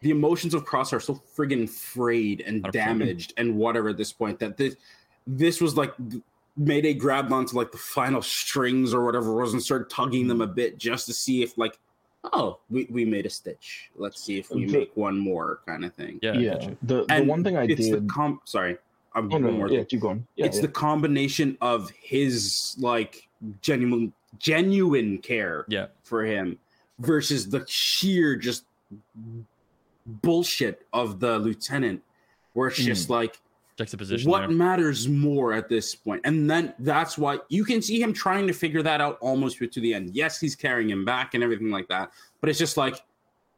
Speaker 2: the emotions of Cross are so friggin' frayed and
Speaker 1: 100%.
Speaker 2: damaged and whatever at this point that this this was like Mayday grabbed onto like the final strings or whatever was and started tugging them a bit just to see if like oh we, we made a stitch let's see if we
Speaker 3: The-
Speaker 2: make one more kind of thing
Speaker 1: yeah,
Speaker 3: Yeah. The the
Speaker 2: And
Speaker 3: one thing I
Speaker 2: it's
Speaker 3: did.
Speaker 2: the com sorry I'm
Speaker 3: oh, no,
Speaker 2: one more
Speaker 3: yeah, keep going. Yeah,
Speaker 2: it's
Speaker 3: yeah.
Speaker 2: the combination of his like genuine genuine care
Speaker 1: yeah.
Speaker 2: for him versus the sheer just bullshit of the lieutenant where it's just hmm. like
Speaker 1: Juxtaposition
Speaker 2: what
Speaker 1: there.
Speaker 2: matters more at this point? And then that's why you can see him trying to figure that out almost to the end. Yes he's carrying him back and everything like that but it's just like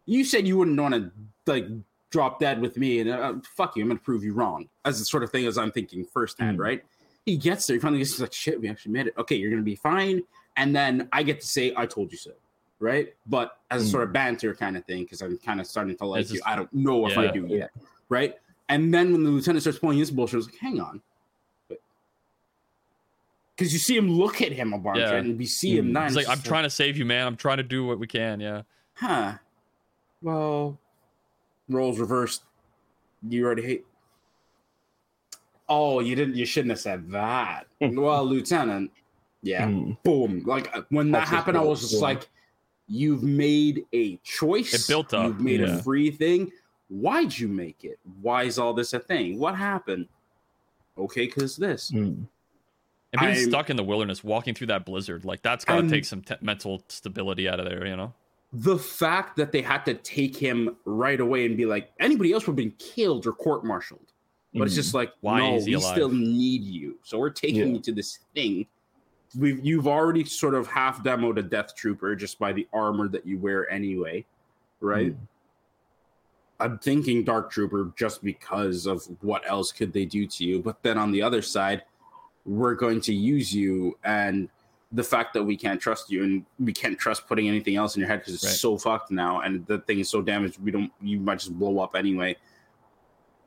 Speaker 2: you said you wouldn't want to like drop dead with me and uh, fuck you i'm gonna prove you wrong. As the sort of thing as i'm thinking firsthand
Speaker 3: Mm.
Speaker 2: right? He gets there he finally gets like shit we actually made it. Okay you're gonna be fine. And then i get to say i told you so right? But as a sort of banter kind of thing because i'm kind of starting to like
Speaker 1: It's
Speaker 2: you i don't know if i do yet right and then when the lieutenant starts pulling his bullshit, I was like, hang on. Because you see him look at him a bunch,
Speaker 1: Yeah.
Speaker 2: and we see him
Speaker 3: Mm.
Speaker 2: then.
Speaker 1: He's like, I'm
Speaker 2: just
Speaker 1: trying to save you, man. I'm trying to do what we can. Yeah.
Speaker 2: huh. Well, roles reversed. You already hate. Oh, you didn't. You shouldn't have said that. well, Lieutenant. Yeah.
Speaker 3: Mm.
Speaker 2: Boom. Like uh, when that
Speaker 3: That's
Speaker 2: happened, I was just
Speaker 3: Yeah.
Speaker 2: like, "You've made a choice.
Speaker 1: It built up,
Speaker 2: You've made
Speaker 1: yeah.
Speaker 2: a free thing. Why'd you make it? Why is all this a thing? What happened? Okay, because this.
Speaker 3: Mm.
Speaker 1: And being
Speaker 2: I'm-
Speaker 1: stuck in the wilderness, walking through that blizzard, like that's got to take some te- mental stability out of there, you know?
Speaker 2: the fact that they had to take him right away and be like anybody else would have been killed or court-martialed but it's
Speaker 3: Mm.
Speaker 2: just like
Speaker 1: Why
Speaker 2: no we
Speaker 1: alive?
Speaker 2: still need you so we're taking
Speaker 3: Yeah.
Speaker 2: you to this thing we've you've already sort of half demoed a death trooper just by the armor that you wear anyway right
Speaker 3: Mm.
Speaker 2: I'm thinking dark trooper just because of what else could they do to you but then on the other side we're going to use you and the fact that we can't trust you and we can't trust putting anything else in your head because it's
Speaker 1: Right.
Speaker 2: so fucked now and the thing is so damaged we don't you might just blow up anyway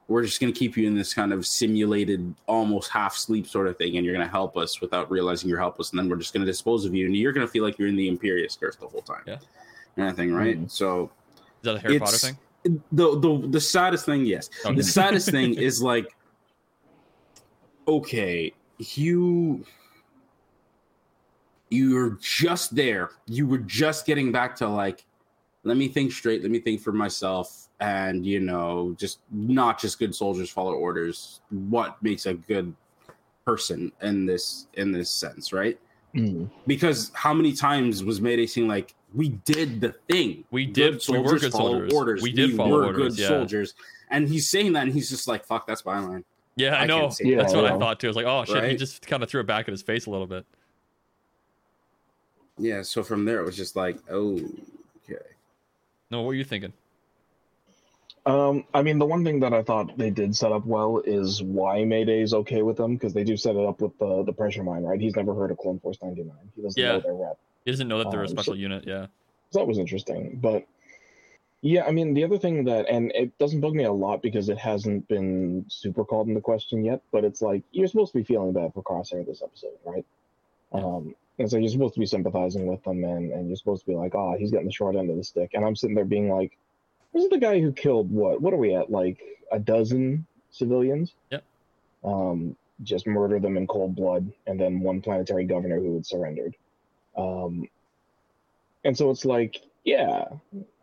Speaker 2: we're just going to keep you in this kind of simulated almost half sleep sort of thing and you're going to help us without realizing you're helpless and then we're just going to dispose of you and you're going to feel like you're in the Imperius curse the whole time
Speaker 1: Yeah.
Speaker 2: kind of thing right
Speaker 3: Mhm.
Speaker 2: so
Speaker 1: Is that a Harry Potter thing?
Speaker 2: The the the saddest thing, yes.
Speaker 1: Okay.
Speaker 2: The saddest thing is like, okay, you you're just there. You were just getting back to like, let me think straight. Let me think for myself, and you know, just not just good soldiers follow orders. What makes a good person in this in this sense, right?
Speaker 3: Mm.
Speaker 2: Because how many times was Mayday saying like, we did the thing.
Speaker 1: We did- we were good
Speaker 2: follow
Speaker 1: soldiers.
Speaker 2: Orders.
Speaker 1: We did follow
Speaker 2: were
Speaker 1: orders,
Speaker 2: good
Speaker 1: yeah.
Speaker 2: soldiers. And he's saying that, and he's just like, "Fuck, that's my line."
Speaker 1: Yeah, I,
Speaker 2: I
Speaker 1: know.
Speaker 2: can't
Speaker 3: Yeah,
Speaker 1: That's what I thought too. I was like, oh shit, he just kind of threw it back in his face a little bit.
Speaker 2: Yeah. So from there, it was just like, "Oh, okay."
Speaker 1: No, what were you thinking?
Speaker 3: Um, I mean, the one thing that I thought they did set up well is why Mayday's okay with them because they do set it up with the the pressure mine, right? He's never heard of Clone Force 99. He doesn't
Speaker 1: Yeah.
Speaker 3: know their rep.
Speaker 1: He doesn't know that they're a
Speaker 3: Um, so-
Speaker 1: special unit. Yeah.
Speaker 3: So that was interesting. But yeah, I mean, the other thing that, and it doesn't bug me a lot because it hasn't been super called into question yet, but it's like you're supposed to be feeling bad for Crosshair this episode, right?
Speaker 1: Yeah.
Speaker 3: Um, and so you're supposed to be sympathizing with them, and, and you're supposed to be like, oh, he's getting the short end of the stick. And I'm sitting there being like, this is the guy who killed what? What are we at? Like a dozen civilians?
Speaker 1: Yep.
Speaker 3: Um, just murder them in cold blood, and then one planetary governor who had surrendered. Um, and so it's like, yeah,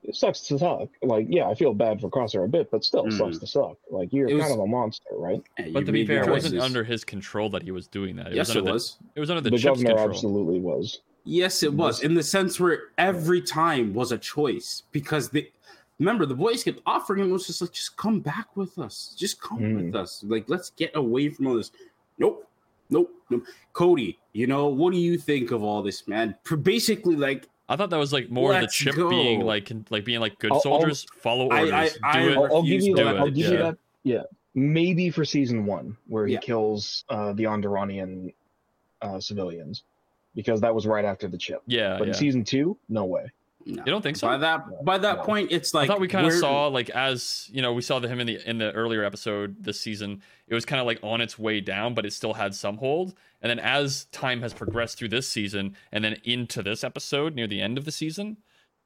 Speaker 3: it sucks to suck. Like, yeah, I feel bad for Crosshair a bit, but still
Speaker 2: Mm.
Speaker 3: sucks to suck. Like, you're
Speaker 2: was-
Speaker 3: kind of a monster, right?
Speaker 2: Yeah,
Speaker 1: But
Speaker 2: you
Speaker 1: to be fair, it wasn't under his control that he was doing that. It
Speaker 2: Yes,
Speaker 1: was
Speaker 2: it
Speaker 1: under the,
Speaker 2: was.
Speaker 1: It was under the,
Speaker 3: The,
Speaker 1: chip's
Speaker 3: governor
Speaker 1: control.
Speaker 3: absolutely was.
Speaker 2: Yes, it was. In the sense where every time was a choice because the remember the boys kept offering him was just like, just come back with us, just come
Speaker 3: Mm.
Speaker 2: with us. Like, let's get away from all this. Nope, nope, nope. Cody, you know what do you think of all this, man? For basically, like,
Speaker 1: I thought that was like more of the chip
Speaker 2: go.
Speaker 1: being like con- like being like good
Speaker 3: I'll- I'll-
Speaker 1: soldiers follow orders.
Speaker 2: I-
Speaker 1: do
Speaker 2: I-
Speaker 1: it.
Speaker 3: I'll, I'll give you that. I'll give
Speaker 1: yeah.
Speaker 3: you that. Yeah, maybe for season one where he
Speaker 2: Yeah.
Speaker 3: kills uh, the Onderonian uh, civilians, because that was right after the chip.
Speaker 1: yeah,
Speaker 3: But
Speaker 1: yeah.
Speaker 3: in season two, no way.
Speaker 2: No.
Speaker 1: You don't think so?
Speaker 2: By that by that
Speaker 3: No.
Speaker 2: point, it's like I
Speaker 1: thought we kind of saw like as you know we saw the, him in the in the earlier episode this season. It was kind of like on its way down, but it still had some hold. And then as time has progressed through this season, and then into this episode near the end of the season,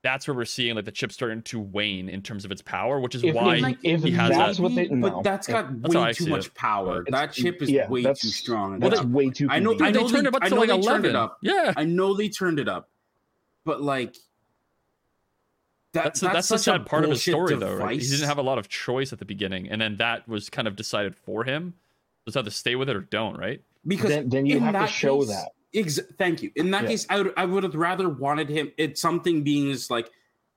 Speaker 1: that's where we're seeing like the chip starting to wane in terms of its power, which is
Speaker 3: If-
Speaker 1: why
Speaker 3: if- if
Speaker 1: he has
Speaker 3: that's
Speaker 1: that.
Speaker 3: what they
Speaker 2: but
Speaker 3: no.
Speaker 2: that's got
Speaker 1: That's how I
Speaker 2: way too much
Speaker 1: it.
Speaker 2: power.
Speaker 3: It's-
Speaker 2: that chip is
Speaker 3: yeah,
Speaker 2: way too strong.
Speaker 3: That's
Speaker 2: That's-
Speaker 3: way too.
Speaker 2: I know- I
Speaker 1: Dude, they turned it up to
Speaker 2: know
Speaker 1: like
Speaker 2: they turned it
Speaker 1: eleven.
Speaker 2: up.
Speaker 1: Yeah,
Speaker 2: I know they turned it up, but like that,
Speaker 1: that's that's, the
Speaker 2: such a
Speaker 1: sad part of his
Speaker 2: bullshit
Speaker 1: story, though. Right? He didn't have a lot of choice at the beginning, and then that was kind of decided for him. Just have to stay with it or don't, right?
Speaker 2: because
Speaker 3: then, then you
Speaker 2: in
Speaker 3: have to show
Speaker 2: case-
Speaker 3: that.
Speaker 2: Ex- thank you. In that
Speaker 3: Yeah.
Speaker 2: case, I would I would have rather wanted him. It's something being just like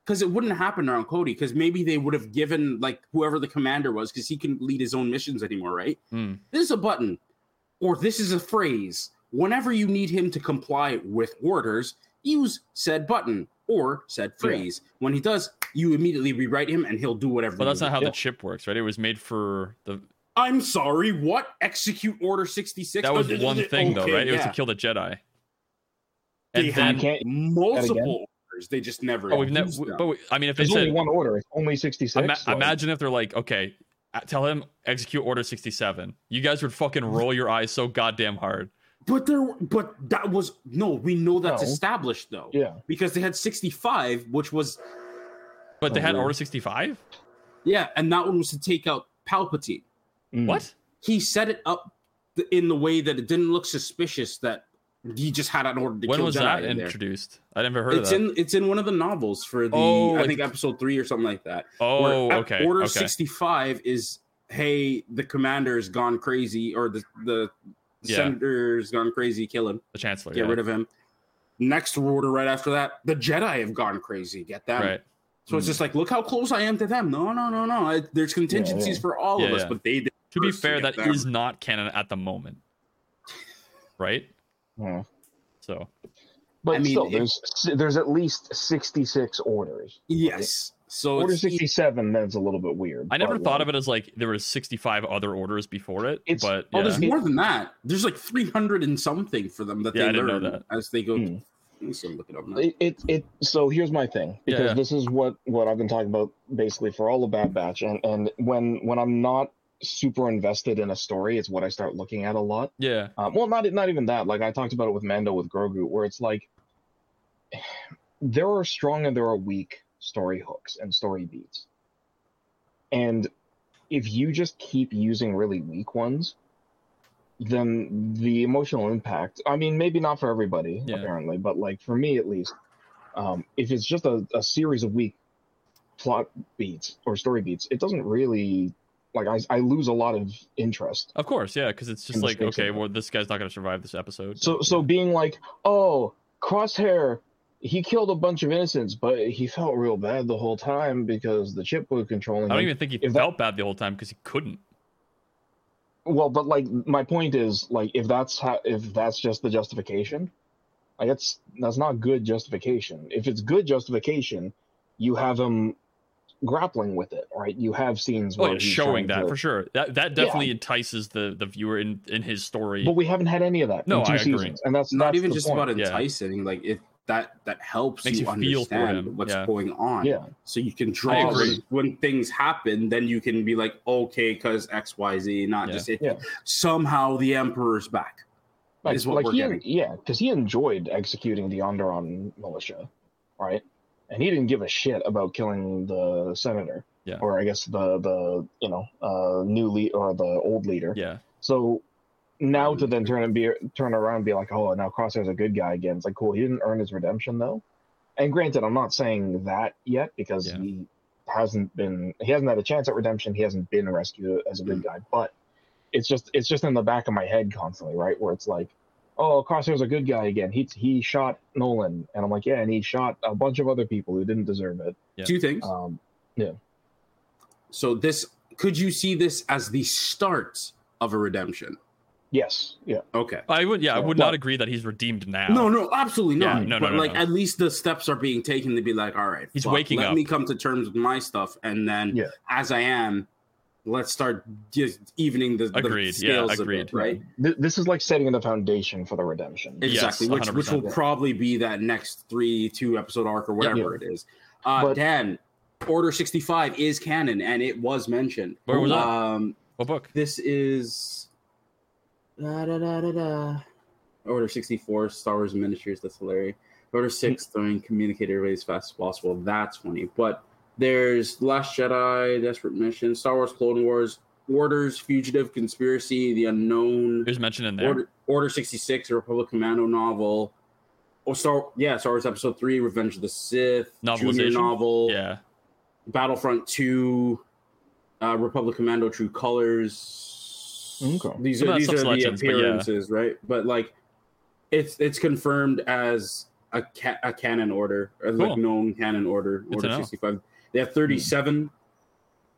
Speaker 2: because it wouldn't happen around Cody. Because maybe they would have given like whoever the commander was, because he couldn't lead his own missions anymore, right?
Speaker 1: Hmm.
Speaker 2: This is a button, or this is a phrase. Whenever you need him to comply with orders, use said button or said phrase. When he does, you immediately rewrite him, and he'll do whatever.
Speaker 1: But that's not how
Speaker 3: Yeah.
Speaker 1: the chip works, right? It was made for the.
Speaker 2: I'm sorry. What? Execute Order sixty six.
Speaker 1: That was one thing, though, right? It was to kill the Jedi.
Speaker 2: They
Speaker 1: And
Speaker 2: had multiple orders. They just never.
Speaker 1: Oh, we've never. But we- I mean, if they
Speaker 3: There's only one order. It's only 66.
Speaker 1: ima-
Speaker 3: so-
Speaker 1: imagine if they're like, okay, uh, tell him execute order sixty-seven. You guys would fucking roll your eyes so goddamn hard.
Speaker 2: But there, but that was no. We know that's
Speaker 3: No.
Speaker 2: established though.
Speaker 3: Yeah.
Speaker 2: Because they had sixty five, which was
Speaker 1: But they
Speaker 3: Oh,
Speaker 1: had order sixty-five.
Speaker 2: yeah, and that one was to take out Palpatine.
Speaker 3: Mm.
Speaker 1: What?
Speaker 2: He set it up in the way that it didn't look suspicious that he just had an order to
Speaker 1: When
Speaker 2: kill
Speaker 1: was
Speaker 2: Jedi
Speaker 1: that
Speaker 2: in there.
Speaker 1: introduced? I never heard
Speaker 2: It's
Speaker 1: of that.
Speaker 2: in it's in one of the novels for the
Speaker 1: Oh,
Speaker 2: I
Speaker 1: like-
Speaker 2: think episode three or something like that.
Speaker 1: oh, okay.
Speaker 2: Order
Speaker 1: okay.
Speaker 2: sixty five is hey the commander's gone crazy or the the
Speaker 1: Yeah.
Speaker 2: senator's gone crazy, kill him.
Speaker 1: The chancellor.
Speaker 2: get
Speaker 1: yeah.
Speaker 2: rid of him. Next order right after that, the Jedi have gone crazy. Get them.
Speaker 1: Right.
Speaker 2: So it's hmm. just like, look how close I am to them. No, no, no, no. I, there's contingencies
Speaker 3: yeah.
Speaker 2: for all of us,
Speaker 1: yeah.
Speaker 2: but they did.
Speaker 1: To be fair,
Speaker 2: get
Speaker 1: that is
Speaker 2: them.
Speaker 1: not canon at the moment. Right.
Speaker 3: Yeah.
Speaker 1: So
Speaker 3: But
Speaker 2: I mean,
Speaker 3: still,
Speaker 2: it-
Speaker 3: there's there's at least 66 orders.
Speaker 2: Yes. So
Speaker 3: Order
Speaker 2: it's,
Speaker 3: 67, that's a little bit weird.
Speaker 1: I never
Speaker 3: but,
Speaker 1: thought
Speaker 3: like,
Speaker 1: of it as like there was 65 other orders before it,
Speaker 3: It's-
Speaker 1: but
Speaker 2: oh, there's more than that. There's like 300 and something for them that
Speaker 1: Yeah,
Speaker 2: they
Speaker 1: I didn't know
Speaker 2: learn
Speaker 1: that.
Speaker 2: as they go. Let me see, look it up now.
Speaker 3: It, it it so here's my thing because
Speaker 1: yeah.
Speaker 3: this is what what I've been talking about basically for all of Bad Batch and and when when I'm not super invested in a story, it's what I start looking at a lot.
Speaker 1: yeah.
Speaker 3: Um, well, not not even that. Like I talked about it with Mando with Grogu, where it's like there are strong and there are weak story hooks and story beats, and if you just keep using really weak ones, then the emotional impact. I mean, maybe not for everybody
Speaker 1: Yeah.
Speaker 3: apparently, but like for me at least, um, if it's just a, a series of weak plot beats or story beats, it doesn't really like I, I lose a lot of interest.
Speaker 1: Of course, yeah, because it's just like, okay, well, this guy's not going to survive this episode.
Speaker 3: So so being like, oh, Crosshair, he killed a bunch of innocents, but he felt real bad the whole time because the chip was controlling
Speaker 1: I don't
Speaker 3: him.
Speaker 1: even think he
Speaker 3: if that-
Speaker 1: felt bad the whole time because he couldn't.
Speaker 3: Well, but like my point is, like if that's how if that's just the justification, like that's that's not good justification. If it's good justification, you have him grappling with it, right? You have scenes
Speaker 1: Oh,
Speaker 3: where
Speaker 1: yeah,
Speaker 3: he's
Speaker 1: showing that
Speaker 3: to-
Speaker 1: for sure. That that definitely entices the the viewer in in his story.
Speaker 3: But we haven't had any of that.
Speaker 1: No,
Speaker 3: in two
Speaker 1: I agree.
Speaker 3: seasons, and that's
Speaker 2: not
Speaker 3: that's
Speaker 2: even just
Speaker 3: point.
Speaker 2: about
Speaker 1: Yeah.
Speaker 2: enticing. Like it that that helps
Speaker 1: Makes
Speaker 2: you,
Speaker 1: you feel
Speaker 2: understand what's
Speaker 1: yeah.
Speaker 2: going on.
Speaker 3: Yeah.
Speaker 2: So you can draw when, when things happen, then you can be like, okay, because X, Y, Z, not
Speaker 1: Yeah.
Speaker 2: just it.
Speaker 3: Yeah.
Speaker 2: Somehow the Emperor's back.
Speaker 3: Like,
Speaker 2: is what
Speaker 3: like
Speaker 2: we're
Speaker 3: he,
Speaker 2: getting.
Speaker 3: yeah, because he enjoyed executing the Onderon militia, right? And he didn't give a shit about killing the senator,
Speaker 1: Yeah.
Speaker 3: or I guess the the you know uh, new lead or the old leader.
Speaker 1: yeah,
Speaker 3: So now to then turn and be turn around and be like, oh, now Crosshair's a good guy again. It's like, cool. He didn't earn his redemption though. And granted, I'm not saying that yet because
Speaker 1: Yeah.
Speaker 3: he hasn't been he hasn't had a chance at redemption. He hasn't been rescued as a good guy, but it's just it's just in the back of my head constantly, right? Where it's like, oh, Crosshair's a good guy again. He he shot Nolan, and I'm like, yeah, and he shot a bunch of other people who didn't deserve it.
Speaker 1: Yeah.
Speaker 2: Two things.
Speaker 3: Um, yeah.
Speaker 2: so this could you see this as the start of a redemption?
Speaker 3: Yes, yeah,
Speaker 2: Okay.
Speaker 1: I would. Yeah, I would
Speaker 3: but-
Speaker 1: not agree that he's redeemed now.
Speaker 2: No, no, absolutely
Speaker 1: Yeah,
Speaker 2: not.
Speaker 1: no, no,
Speaker 2: but
Speaker 1: no,
Speaker 2: like
Speaker 1: no.
Speaker 2: at least the steps are being taken to be like, all right,
Speaker 1: He's
Speaker 2: fuck,
Speaker 1: waking
Speaker 2: let
Speaker 1: up.
Speaker 2: Let me come to terms with my stuff, and then
Speaker 3: Yeah.
Speaker 2: as I am, let's start just evening the, the
Speaker 1: Agreed, yeah,
Speaker 2: scales a
Speaker 1: agreed.
Speaker 2: bit, right?
Speaker 3: This is like setting the foundation for the redemption.
Speaker 1: Yes,
Speaker 2: Exactly, which which
Speaker 1: 100%.
Speaker 2: will probably be that next three two episode arc or whatever it is. Uh,
Speaker 3: But-
Speaker 2: Dan, Order sixty five is canon, and it was mentioned.
Speaker 1: Where was that?
Speaker 2: Um,
Speaker 1: What book?
Speaker 2: this is da, da, da, da, da. Order 64, Star Wars Miniatures. That's hilarious. Order 6, throwing communicator away as fast as possible. That's funny. But there's Last Jedi, Desperate Mission, Star Wars Clone Wars, Orders, Fugitive, Conspiracy, The Unknown,
Speaker 1: There's mention in there.
Speaker 2: Order, Order 66, a Republic Commando novel. Oh, Star, yeah, Star Wars Episode 3, Revenge of the Sith, Junior novel,
Speaker 1: Yeah,
Speaker 2: Battlefront 2, uh, Republic Commando True Colors.
Speaker 3: Okay.
Speaker 2: These are these are the
Speaker 1: legends, but yeah.
Speaker 2: appearances, right? But like it's it's confirmed as a, ca- a canon order, or
Speaker 1: Cool.
Speaker 2: like known canon order,
Speaker 1: Good
Speaker 2: Order 65. They have 37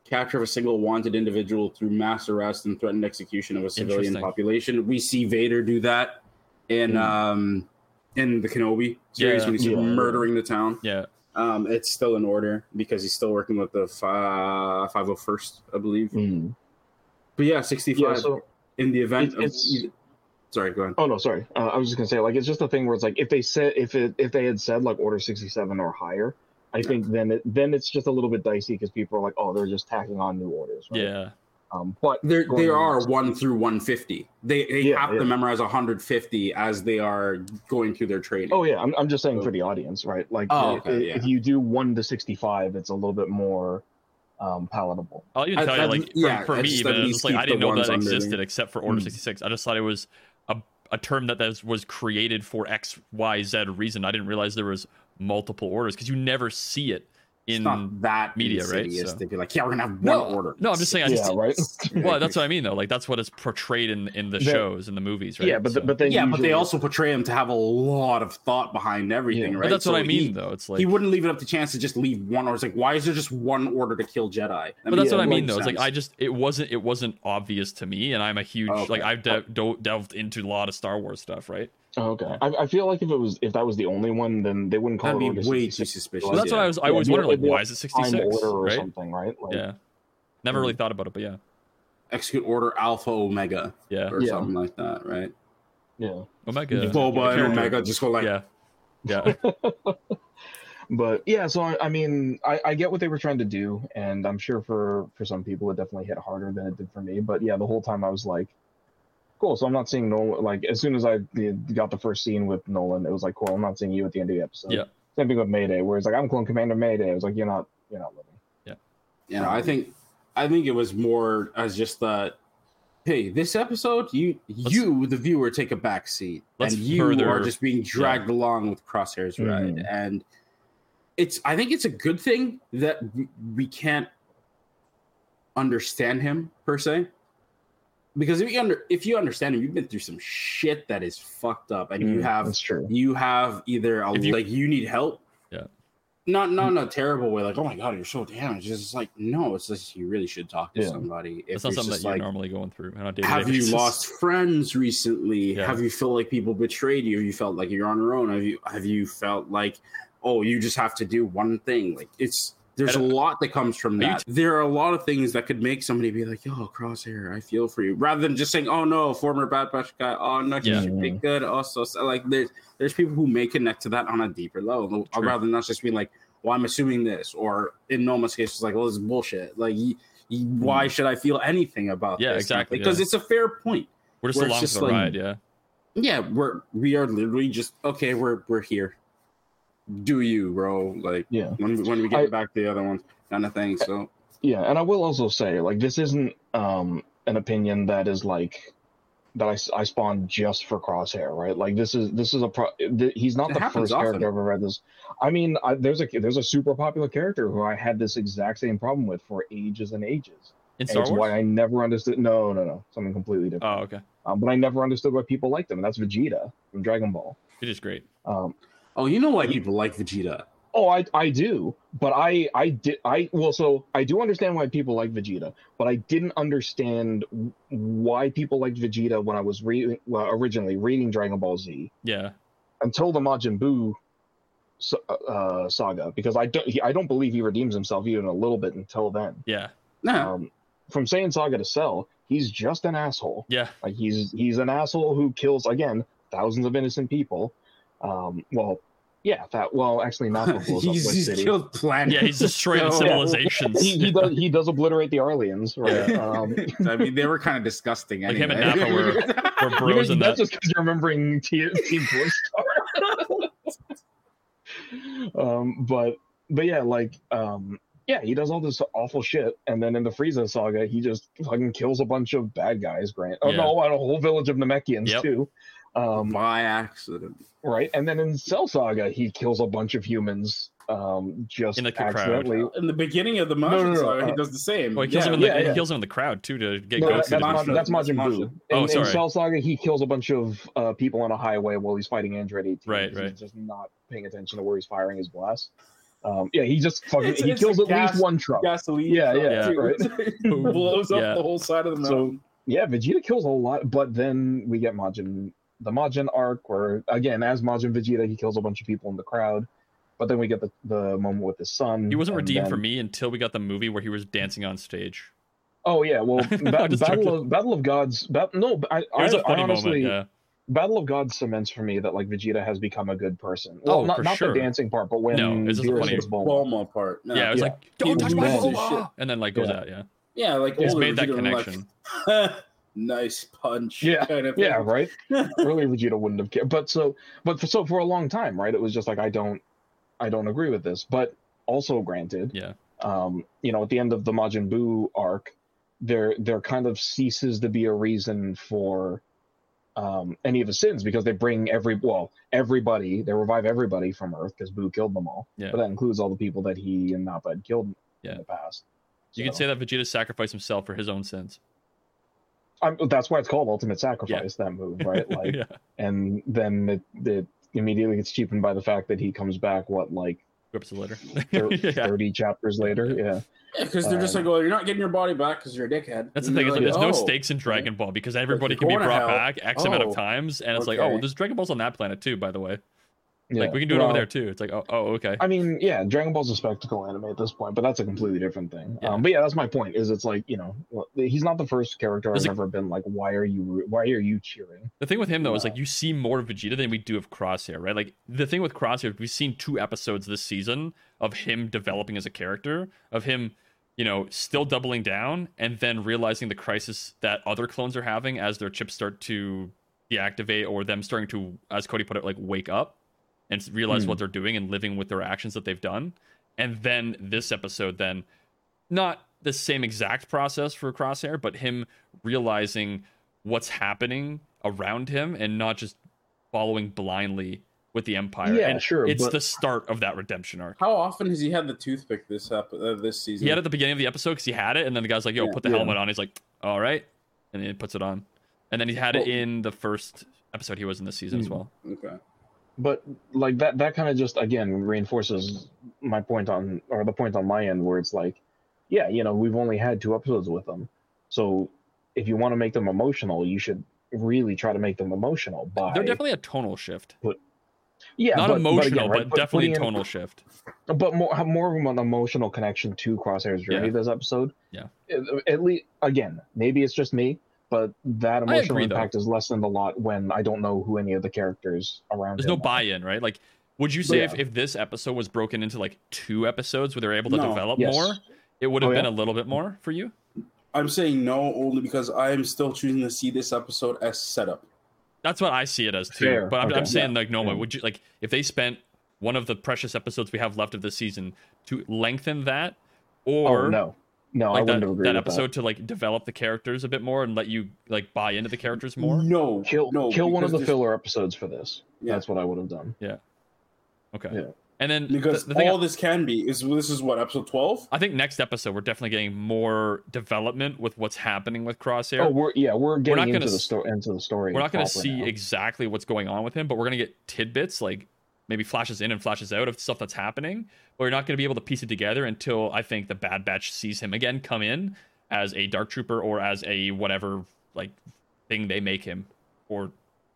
Speaker 2: capture of a single wanted individual through mass arrest and threatened execution of a civilian population. We see Vader do that in
Speaker 3: Mm.
Speaker 2: um in the Kenobi series
Speaker 1: Yeah.
Speaker 2: when he's
Speaker 3: Yeah.
Speaker 2: murdering the town.
Speaker 1: Yeah.
Speaker 2: Um, it's still in order because he's still working with the 501st, I believe.
Speaker 3: Mm.
Speaker 2: But yeah, 65
Speaker 3: Yeah. So
Speaker 2: in the event
Speaker 3: It-
Speaker 2: of Sorry, go ahead.
Speaker 3: Oh no, sorry. Uh, I was just gonna say, like, it's just a thing where it's like if they said if it if they had said like order sixty seven or higher, I think then it then it's just a little bit dicey because people are like, oh, they're just tacking on new orders. Right?
Speaker 1: Yeah.
Speaker 3: Um, but
Speaker 2: There, there
Speaker 3: on-
Speaker 2: are one through 150. They, they
Speaker 3: Yeah,
Speaker 2: have
Speaker 3: yeah.
Speaker 2: to memorize 150 as they are going through their training.
Speaker 3: Oh yeah, I'm I'm just saying for the audience, right? Like,
Speaker 2: Oh,
Speaker 3: if,
Speaker 2: okay,
Speaker 3: if
Speaker 2: yeah.
Speaker 3: you do one to sixty five, it's a little bit more um, palatable.
Speaker 1: I'll even
Speaker 2: I-
Speaker 1: tell you,
Speaker 2: I-
Speaker 1: like, for,
Speaker 2: yeah,
Speaker 1: for me,
Speaker 2: just
Speaker 1: even,
Speaker 2: at
Speaker 1: it's just like, I didn't know that existed
Speaker 2: there.
Speaker 1: except for Order
Speaker 3: Mm.
Speaker 1: 66. I just thought it was a, a term that was, was created for X, Y, Z reason. I didn't realize there was multiple orders because you never see it
Speaker 2: it's
Speaker 1: in.
Speaker 2: not that
Speaker 1: media, right?
Speaker 2: insidious.
Speaker 1: So-
Speaker 2: They'd be like, yeah, we're gonna have one
Speaker 1: No,
Speaker 2: order.
Speaker 1: no, I'm just saying. I just,
Speaker 3: yeah, right.
Speaker 1: well, that's what I mean, though. Like, that's what is portrayed in, in the
Speaker 3: The-
Speaker 1: shows and the movies, right?
Speaker 3: Yeah, but
Speaker 1: So-
Speaker 3: the, but then
Speaker 2: yeah, but they also portray him to have a lot of thought behind everything,
Speaker 3: Yeah.
Speaker 2: right?
Speaker 1: but that's what I mean,
Speaker 2: he,
Speaker 1: though. It's like,
Speaker 2: he wouldn't leave it up to chance to just leave one order. It's like, why is there just one order to kill Jedi? That
Speaker 1: but that's
Speaker 2: makes
Speaker 1: what I mean, though. It's like. I just it wasn't it wasn't obvious to me, and I'm a huge
Speaker 2: Okay.
Speaker 1: like I've de- uh, do- delved into a lot of Star Wars stuff, right?
Speaker 3: Oh, okay. I, I feel like if it was if that was the only one, then they wouldn't call
Speaker 2: That'd
Speaker 3: it
Speaker 2: be
Speaker 3: Order
Speaker 2: way too suspicious.
Speaker 1: Well, that's
Speaker 2: yeah.
Speaker 1: what I was. I
Speaker 3: Yeah,
Speaker 1: always
Speaker 3: it'd be-
Speaker 1: wondered, like, why is it 66,
Speaker 3: order or
Speaker 1: right?
Speaker 3: something, right? Like,
Speaker 1: Yeah, never really mm. thought about it, but yeah,
Speaker 2: execute order Alpha Omega
Speaker 1: yeah.
Speaker 2: or
Speaker 3: Yeah.
Speaker 2: something like that, right?
Speaker 3: yeah.
Speaker 1: Omega,
Speaker 2: Boba and. Omega just go like,
Speaker 1: yeah, yeah.
Speaker 3: But yeah, so I, I mean, I, I get what they were trying to do, and I'm sure for for some people it definitely hit harder than it did for me. But yeah, the whole time I was like, cool. So I'm not seeing Nolan. Like as soon as I got the first scene with Nolan, it was like, cool. I'm not seeing you at the end of the episode.
Speaker 1: Yeah.
Speaker 3: Same thing with Mayday, where it's like, I'm Clone Commander Mayday. It was like, you're not, you're not living.
Speaker 2: you know, I think I think it was more as just the hey, this episode, you you the viewer take a back seat, and you
Speaker 1: further-
Speaker 2: are just being dragged along with Crosshair's ride,
Speaker 3: Mhm.
Speaker 2: and it's I think it's a good thing that we, we can't understand him per se. Because if you under if you understand him, you've been through some shit that is fucked up, and you
Speaker 3: Mm,
Speaker 2: have
Speaker 3: that's true.
Speaker 2: you have either a,
Speaker 1: you-
Speaker 2: like you need help
Speaker 1: Yeah.
Speaker 2: not not in a terrible way like oh my god you're so damaged it's just like no it's just you really should talk to
Speaker 3: Yeah.
Speaker 2: somebody if
Speaker 1: It's not
Speaker 2: you're
Speaker 1: something that you're
Speaker 2: like
Speaker 1: normally going through on a
Speaker 2: have you
Speaker 1: basis.
Speaker 2: lost friends recently
Speaker 1: Yeah.
Speaker 2: have you felt like people betrayed you have you felt like you're on your own have you have you felt like oh you just have to do one thing like it's there's a lot that comes from that. there are a lot of things that could make somebody be like, "Yo, Crosshair, I feel for you," rather than just saying, "Oh no, former Bad Batch guy. Oh no, he
Speaker 1: Yeah.
Speaker 2: should be good." Oh, also, so, like there's there's people who may connect to that on a deeper level,
Speaker 1: True.
Speaker 2: rather than not just being like, "Well, I'm assuming this," or in Noma's case, it's like, "Well, this is bullshit." Like, y- mm-hmm. why should I feel anything about
Speaker 1: Yeah,
Speaker 2: this?
Speaker 1: exactly,
Speaker 2: Because
Speaker 1: yeah.
Speaker 2: it's a fair point.
Speaker 1: We're just along for the
Speaker 2: like-
Speaker 1: ride, yeah.
Speaker 2: Yeah, we're we are literally just okay. We're we're here. Do you, bro? Like
Speaker 3: Yeah.
Speaker 2: when we, when we get
Speaker 3: I-
Speaker 2: back to the other ones, kind of thing. So
Speaker 3: Yeah, and I will also say, like, this isn't um an opinion that is like that I, I spawned just for Crosshair, right? Like, this is this is a pro. Th- he's not
Speaker 2: It
Speaker 3: the first
Speaker 2: often.
Speaker 3: character I've ever read this. I mean, I, there's a there's a super popular character who I had this exact same problem with for ages and ages.
Speaker 1: In
Speaker 3: And
Speaker 1: Star
Speaker 3: it's
Speaker 1: Wars?
Speaker 3: why I never understood. No, no, no, something completely different.
Speaker 1: Oh, okay.
Speaker 3: Um, but I never understood why people liked him, and that's Vegeta from Dragon Ball.
Speaker 1: It is great.
Speaker 3: Um,
Speaker 2: oh, you know why people like Vegeta?
Speaker 3: Oh, I I do, but I I did I well, so I do understand why people like Vegeta, but I didn't understand why people liked Vegeta when I was reading well, originally reading Dragon Ball Z
Speaker 1: Yeah.
Speaker 3: until the Majin Buu s- uh, saga because I don't he, I don't believe he redeems himself even a little bit until then.
Speaker 1: Yeah.
Speaker 2: No,
Speaker 3: Um, from Saiyan Saga to Cell, he's just an asshole.
Speaker 1: Yeah.
Speaker 3: Like he's he's an asshole who kills again thousands of innocent people. Um, well, yeah, that well actually not the blows up
Speaker 2: he's, he's
Speaker 3: City.
Speaker 2: killed planet.
Speaker 1: Yeah, he's destroying
Speaker 2: So-
Speaker 1: civilizations.
Speaker 3: he, he does he does obliterate the Arlians, right?
Speaker 2: Yeah.
Speaker 3: Um,
Speaker 2: I mean, they were kind of disgusting.
Speaker 1: Like
Speaker 2: Anyway.
Speaker 1: him and Nappa were- We're bros
Speaker 3: you-
Speaker 1: in
Speaker 3: that's
Speaker 1: that.
Speaker 3: just because you're remembering T- Team Blue Star. um, but but yeah, like um, yeah, he does all this awful shit, and then in the Frieza saga, he just fucking kills a bunch of bad guys. Grant, oh
Speaker 1: Yeah.
Speaker 3: no, and a whole village of Namekians
Speaker 1: Yep.
Speaker 3: too. Um,
Speaker 2: by accident.
Speaker 3: right, and then in Cell Saga, he kills a bunch of humans um, just
Speaker 1: In, like, the crowd.
Speaker 2: In the beginning of the
Speaker 3: no,
Speaker 2: Majin
Speaker 3: no,
Speaker 2: saga, he
Speaker 3: uh,
Speaker 2: does the same.
Speaker 1: Well, he kills
Speaker 2: yeah,
Speaker 1: him in the
Speaker 3: yeah,
Speaker 1: he kills him in the crowd too to get
Speaker 3: No,
Speaker 1: Goku
Speaker 3: that,
Speaker 1: to
Speaker 3: that's,
Speaker 1: do
Speaker 3: Majin,
Speaker 1: shit.
Speaker 3: that's Majin Buu.
Speaker 2: Majin.
Speaker 3: In,
Speaker 1: Oh,
Speaker 3: in. Cell Saga, he kills a bunch of uh, people on a highway while he's fighting Android 18.
Speaker 1: Right, right.
Speaker 3: He's just not paying attention to where he's firing his blast. Um, yeah, he just fucking
Speaker 2: It's-
Speaker 3: he
Speaker 2: it's
Speaker 3: kills at
Speaker 2: gas-
Speaker 3: least one truck.
Speaker 2: gasoline.
Speaker 3: Yeah,
Speaker 2: truck,
Speaker 3: yeah,
Speaker 2: too.
Speaker 3: right.
Speaker 2: blows up
Speaker 1: Yeah.
Speaker 2: the whole side of the
Speaker 3: So- Yeah, Vegeta kills a lot, but then we get Majin, the Majin arc, where again, as Majin Vegeta, he kills a bunch of people in the crowd. But then we get the, the moment with his son.
Speaker 1: He wasn't
Speaker 3: and
Speaker 1: redeemed for me until we got the movie where he was dancing on stage.
Speaker 3: Oh yeah, well, ba- Battle
Speaker 1: joking.
Speaker 3: of Battle of Gods. Ba- no, I,
Speaker 1: It was
Speaker 3: I,
Speaker 1: a funny
Speaker 3: I honestly,
Speaker 1: moment. Yeah.
Speaker 3: Battle of Gods cements for me that like Vegeta has become a good person. Well,
Speaker 1: Oh,
Speaker 3: not,
Speaker 1: for
Speaker 3: not
Speaker 1: sure.
Speaker 3: the dancing part, but when
Speaker 1: No, it's just
Speaker 3: Beerus
Speaker 1: funny.
Speaker 3: Bulma.
Speaker 2: Bulma part. No.
Speaker 1: Yeah, it was
Speaker 3: Yeah.
Speaker 1: like, don't
Speaker 2: He
Speaker 1: touch my
Speaker 2: loses
Speaker 1: Bulma!
Speaker 2: shit.
Speaker 1: And then like goes
Speaker 3: Yeah.
Speaker 1: out, yeah.
Speaker 2: yeah, like
Speaker 1: It's
Speaker 2: older
Speaker 1: made that
Speaker 2: Vegeta, like,
Speaker 1: connection.
Speaker 2: nice punch.
Speaker 3: Yeah,
Speaker 2: kind of
Speaker 3: Yeah, right. Early Vegeta wouldn't have cared, but so, but for, so for a long time, right? It was just like I don't, I don't agree with this. But also, granted,
Speaker 1: Yeah.
Speaker 3: um, you know, at the end of the Majin Buu arc, there there kind of ceases to be a reason for um, any of his sins because they bring every well everybody they revive everybody from Earth because Buu killed them all.
Speaker 1: Yeah.
Speaker 3: But that includes all the people that he and Nappa had killed
Speaker 1: Yeah.
Speaker 3: in the past.
Speaker 1: You could
Speaker 3: So-
Speaker 1: say that Vegeta sacrificed himself for his own sins.
Speaker 3: I'm, that's why it's called Ultimate Sacrifice. That move, right? Like,
Speaker 1: yeah.
Speaker 3: and then it, it immediately gets cheapened by the fact that he comes back. What like
Speaker 1: Two episodes later.
Speaker 3: thir-
Speaker 1: yeah.
Speaker 3: thirty chapters later? Yeah.
Speaker 2: Yeah, because they're just
Speaker 3: Um,
Speaker 2: like, well, you're not getting your body back because you're a dickhead.
Speaker 1: That's the thing.
Speaker 2: you're
Speaker 1: Is that there's
Speaker 2: like,
Speaker 1: no
Speaker 2: oh.
Speaker 1: stakes in Dragon Ball because everybody can be brought
Speaker 2: hell.
Speaker 1: back X amount of
Speaker 2: Oh,
Speaker 1: times, and it's like, oh, well, there's Dragon Balls on that planet too. By the way,
Speaker 3: yeah.
Speaker 1: like we can do it
Speaker 3: Well,
Speaker 1: over there too. It's like, oh, oh okay.
Speaker 3: I mean, yeah, Dragon Ball's a spectacle anime at this point, but that's a completely different thing.
Speaker 1: Yeah.
Speaker 3: Um, but yeah, that's my point. Is it's like you know, he's not the first character
Speaker 1: There's
Speaker 3: I've
Speaker 1: a-
Speaker 3: ever been like, why are you, why are you cheering?
Speaker 1: The thing with him though is like you see more of Vegeta than we do of Crosshair, right? Like the thing with Crosshair, we've seen two episodes this season of him developing as a character, of him, you know, still doubling down and then realizing the crisis that other clones are having as their chips start to deactivate or them starting to, as Cody put it, like wake up and s- realize
Speaker 3: Hmm.
Speaker 1: what they're doing and living with their actions that they've done. And then this episode, then not the same exact process for Crosshair, but him realizing what's happening around him and not just following blindly with the Empire.
Speaker 3: Yeah,
Speaker 1: and
Speaker 3: sure,
Speaker 1: It's
Speaker 3: but-
Speaker 1: the start of that redemption arc.
Speaker 2: How often has he had the toothpick this ep- uh, this season?
Speaker 1: He had it at the beginning of the episode because he had it, and then the guy's like, "Yo,
Speaker 2: Yeah.
Speaker 1: put the
Speaker 3: Yeah.
Speaker 1: helmet on." He's like, "All right," and then he puts it on, and then he had it in the first episode he was in this season as
Speaker 3: Hmm.
Speaker 1: well.
Speaker 2: Okay.
Speaker 3: But like that, that kind of just again reinforces my point on, or the point on my end, where it's like, yeah, you know, we've only had two episodes with them, so if you want to make them emotional, you should really try to make them emotional by
Speaker 1: They're definitely a tonal shift, but
Speaker 3: yeah,
Speaker 1: not
Speaker 3: but- but
Speaker 1: emotional,
Speaker 3: again, right,
Speaker 1: but definitely a
Speaker 3: putting in-
Speaker 1: tonal shift.
Speaker 3: but more have more of an emotional connection to Crosshair's journey
Speaker 1: Yeah.
Speaker 3: this episode.
Speaker 1: Yeah.
Speaker 3: At, at least again, maybe it's just me, but that emotional
Speaker 1: agree, though.
Speaker 3: impact is lessened a lot when I don't know who any of the characters around.
Speaker 1: There's no
Speaker 3: are.
Speaker 1: buy-in, right? Like, would you say if,
Speaker 3: Yeah.
Speaker 1: if this episode was broken into like two episodes where they're able to
Speaker 2: No.
Speaker 1: develop
Speaker 3: Yes.
Speaker 1: more, it would have
Speaker 3: Oh,
Speaker 1: been
Speaker 3: yeah?
Speaker 1: a little bit more for you?
Speaker 2: I'm saying no only because I am still choosing to see this episode as setup.
Speaker 1: That's what I see it as too.
Speaker 3: Fair,
Speaker 1: But I'm, I'm
Speaker 3: okay.
Speaker 1: saying like no
Speaker 3: Yeah.
Speaker 1: would you like if they spent one of the precious episodes we have left of this season to lengthen that, oh, or
Speaker 3: Oh no, no, I
Speaker 1: like
Speaker 3: wouldn't
Speaker 1: that,
Speaker 3: agree
Speaker 1: that
Speaker 3: with
Speaker 1: episode to like develop the characters a bit more and let you like buy into the characters more.
Speaker 2: No.
Speaker 3: Kill,
Speaker 2: no,
Speaker 3: kill one of the
Speaker 2: there's-
Speaker 3: filler episodes for this.
Speaker 2: Yeah.
Speaker 3: That's what I would have done. Yeah.
Speaker 1: Okay.
Speaker 3: Yeah.
Speaker 1: And then
Speaker 2: Because
Speaker 1: the, the thing
Speaker 2: all this can be is this is what episode twelve.
Speaker 1: I think next episode we're definitely getting more development with what's happening with Crosshair.
Speaker 3: Oh, we're yeah, we're
Speaker 1: not
Speaker 3: getting
Speaker 1: gonna
Speaker 3: into the
Speaker 1: s-
Speaker 3: story into the story.
Speaker 1: we're not going to see
Speaker 3: now.
Speaker 1: exactly what's going on with him, but we're going to get tidbits like maybe flashes in and flashes out of stuff that's happening. But you're not going to be able to piece it together until I think the Bad Batch sees him again come in as a Dark Trooper or as a whatever like thing they make him or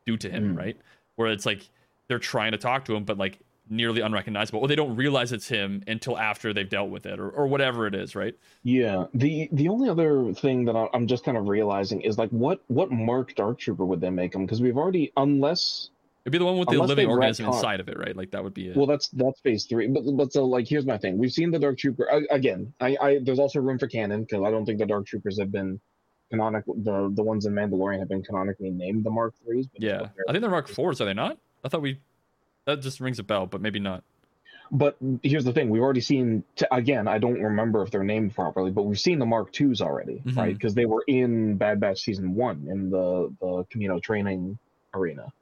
Speaker 1: do to him,
Speaker 3: Mm.
Speaker 1: right? Where it's like they're trying to talk to him, but like nearly unrecognizable, or they don't realize it's him until after they've dealt with it, or, or whatever it is, right?
Speaker 3: Yeah. The the only other thing that I'm just kind of realizing is like what what Mark Dark Trooper would they make him? Because we've already unless
Speaker 1: It'd be the one with the
Speaker 3: Unless
Speaker 1: living organism
Speaker 3: retcon-
Speaker 1: inside of it, right? Like that would be it.
Speaker 3: well that's that's phase three. But but so like here's my thing. We've seen the Dark Trooper I, again. I I there's also room for canon because I don't think the Dark Troopers have been canonical. The the ones in Mandalorian have been canonically named the Mark threes.
Speaker 1: Yeah, I think they're Mark fours. Are they not? I thought we. That just rings a bell, but maybe not.
Speaker 3: But here's the thing: we've already seen. T- again, I don't remember if they're named properly, but we've seen the Mark Twos already,
Speaker 1: Mhm.
Speaker 3: right? Because they were in Bad Batch season one in the the Kamino training arena.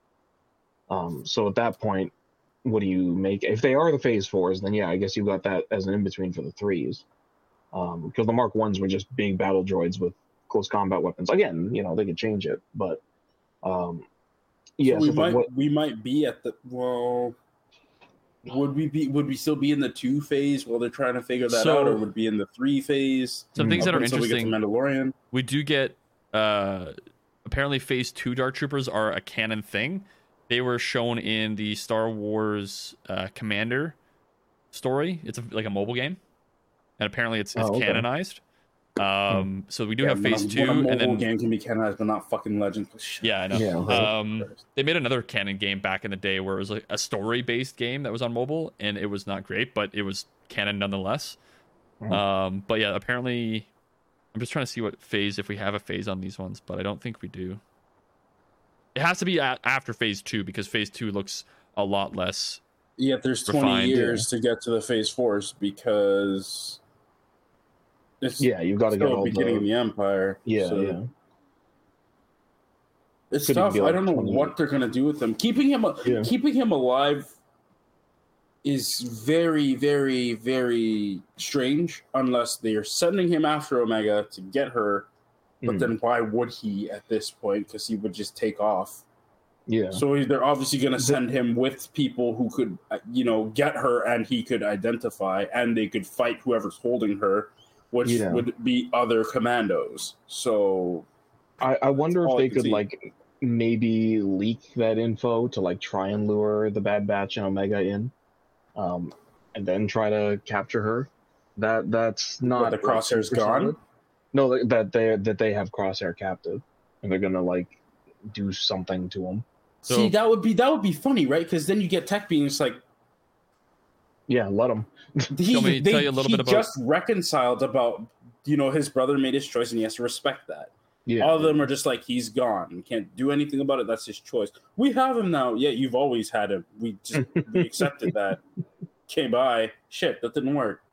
Speaker 3: Um, so at that point, what do you make if they are the phase fours? Then yeah, I guess you got that as an in between for the threes, um, because the Mark ones were just big battle droids with close combat weapons. Again, you know they could change it, but um, yeah,
Speaker 2: So we
Speaker 3: so
Speaker 2: might
Speaker 3: what-
Speaker 2: we might be at the well. Would we be? Would we still be in the two phase while they're trying to figure that
Speaker 1: So-
Speaker 2: out, or would it be in the three phase?
Speaker 1: Some things that are
Speaker 2: until we get
Speaker 1: interesting.
Speaker 2: Mandalorian.
Speaker 1: We do get uh apparently phase two Dark Troopers are a canon thing. They were shown in the Star Wars uh, Commander story. It's a, like a mobile game, and apparently it's it's
Speaker 3: Oh, okay.
Speaker 1: canonized. Um, so we do
Speaker 2: Yeah,
Speaker 1: have phase two,
Speaker 2: when a mobile
Speaker 1: and then
Speaker 2: game can be canonized, but not fucking Legends. Shut
Speaker 1: yeah, I know.
Speaker 3: Yeah.
Speaker 1: Um, they made another canon game back in the day where it was like a story based game that was on mobile, and it was not great, but it was canon nonetheless.
Speaker 3: Mhm.
Speaker 1: Um, but yeah, apparently, I'm just trying to see what phase if we have a phase on these ones, but I don't think we do. It has to be a- after phase two because phase two looks a lot less.
Speaker 2: Yet there's 20
Speaker 1: Refined,
Speaker 2: years to get to the phase fours because it's
Speaker 3: yeah, you've got to go
Speaker 2: still
Speaker 3: all
Speaker 2: beginning of
Speaker 3: the
Speaker 2: the Empire.
Speaker 3: yeah,
Speaker 2: so
Speaker 3: yeah.
Speaker 2: It's
Speaker 3: Could
Speaker 2: tough.
Speaker 3: be
Speaker 2: I don't know
Speaker 3: 20
Speaker 2: what they're gonna do with him. Keeping him
Speaker 3: Yeah.
Speaker 2: keeping him alive is very, very, very strange unless they are sending him after Omega to get her. But
Speaker 3: Mhm.
Speaker 2: then why would he at this point? Because he would just take off.
Speaker 3: yeah.
Speaker 2: So they're obviously going to send him with people who could, uh, you know, get her and he could identify, and they could fight whoever's holding her, which
Speaker 3: Yeah.
Speaker 2: would be other commandos. So
Speaker 3: I, I wonder if they could
Speaker 2: see.
Speaker 3: like maybe leak that info to like try and lure the Bad Batch and Omega in, um, and then try to capture her. That that's not
Speaker 2: the
Speaker 3: like,
Speaker 2: Crosshair's gone?
Speaker 3: Solid. No, that- that they that they have Crosshair captive, and they're gonna like do something to him.
Speaker 1: So-
Speaker 2: see, that would be that would be funny, right? Because then you get Tech being just like
Speaker 3: Yeah, let them.
Speaker 2: he,
Speaker 1: want me
Speaker 2: they,
Speaker 1: tell you a little bit about-
Speaker 2: just reconciled about you know his brother made his choice and he has to respect that.
Speaker 3: Yeah,
Speaker 2: All of them are just like he's gone. We can't do anything about it. That's his choice. We have him now. Yeah, you've always had him. We just we accepted that. Came by. Shit, that didn't work.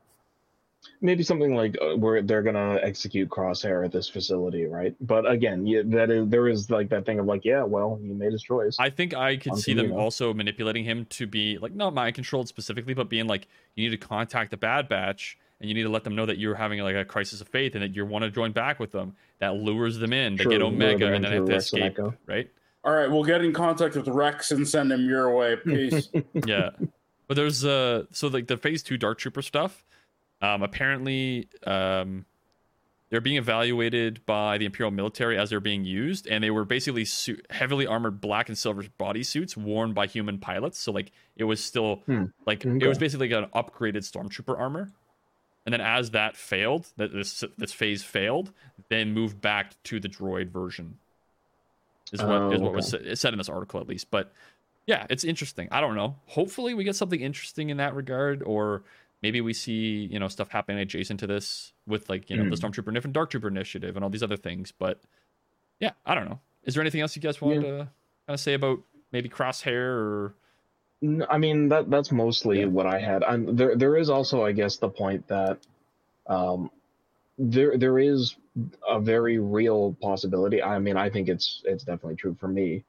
Speaker 3: Maybe something like uh, where they're gonna execute Crosshair at this facility, right? But again, yeah, that is there is like that thing of like, yeah, well, he made his choice.
Speaker 1: I think I could see them
Speaker 3: Kamino.
Speaker 1: also manipulating him to be like not mind controlled specifically, but being like you need to contact the Bad Batch and you need to let them know that you're having like a crisis of faith and that you want to join back with them. That lures them in. They
Speaker 3: Sure,
Speaker 1: get Omega and then they have to
Speaker 3: Rex
Speaker 1: escape.
Speaker 3: Echo.
Speaker 1: Right?
Speaker 2: All right, we'll get in contact with Rex and send him your way. Peace.
Speaker 1: yeah but there's uh so like the phase two dark trooper stuff um apparently um they're being evaluated by the imperial military as they're being used and they were basically su- heavily armored black and silver bodysuits worn by human pilots so like it was still
Speaker 3: Hmm.
Speaker 1: like it was basically like an upgraded stormtrooper armor and then as that failed that this this phase failed then moved back to the droid version is what
Speaker 3: Oh,
Speaker 1: is what was
Speaker 3: okay.
Speaker 1: said, said in this article at least but yeah, it's interesting. I don't know. Hopefully, we get something interesting in that regard, or maybe we see you know stuff happening adjacent to this with like you know the
Speaker 3: Hmm.
Speaker 1: Stormtrooper and Dark Trooper Initiative and all these other things. But yeah, I don't know. Is there anything else you guys want to kind of say about maybe Crosshair or
Speaker 3: I mean that that's mostly
Speaker 1: Yeah.
Speaker 3: what I had. And there there is also, I guess, the point that um, there there is a very real possibility. I mean, I think it's it's definitely true for me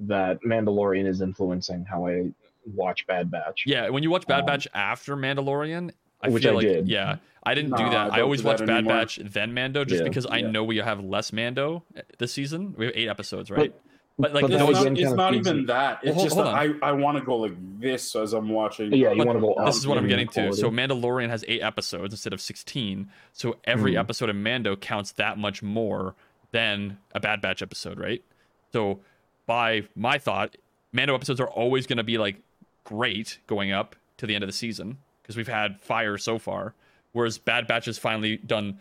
Speaker 3: that Mandalorian is influencing how I watch Bad Batch.
Speaker 1: yeah? When you watch Bad
Speaker 3: Um,
Speaker 1: Batch after Mandalorian, I
Speaker 3: which
Speaker 1: feel
Speaker 3: I
Speaker 1: like
Speaker 3: did.
Speaker 1: yeah, I didn't do that. I
Speaker 2: don't
Speaker 1: always watch Bad
Speaker 2: anymore.
Speaker 1: Batch then Mando just
Speaker 3: Yeah.
Speaker 1: because I
Speaker 2: Yeah.
Speaker 1: know we have less Mando this season. We have eight episodes, right? But, like
Speaker 3: but
Speaker 2: it's not, it's not even
Speaker 3: in-
Speaker 2: that. It's
Speaker 1: Well,
Speaker 2: just
Speaker 1: hold
Speaker 2: that I, I want to go like this as I'm watching.
Speaker 3: Yeah, you want to go.
Speaker 1: this is what I'm getting
Speaker 3: in
Speaker 1: to. So. Mandalorian has eight episodes instead of 16. So every
Speaker 3: Hmm.
Speaker 1: episode of Mando counts that much more than a Bad Batch episode, right? So by my thought, Mando episodes are always going to be like great going up to the end of the season because we've had fire so far. Whereas Bad Batch has finally done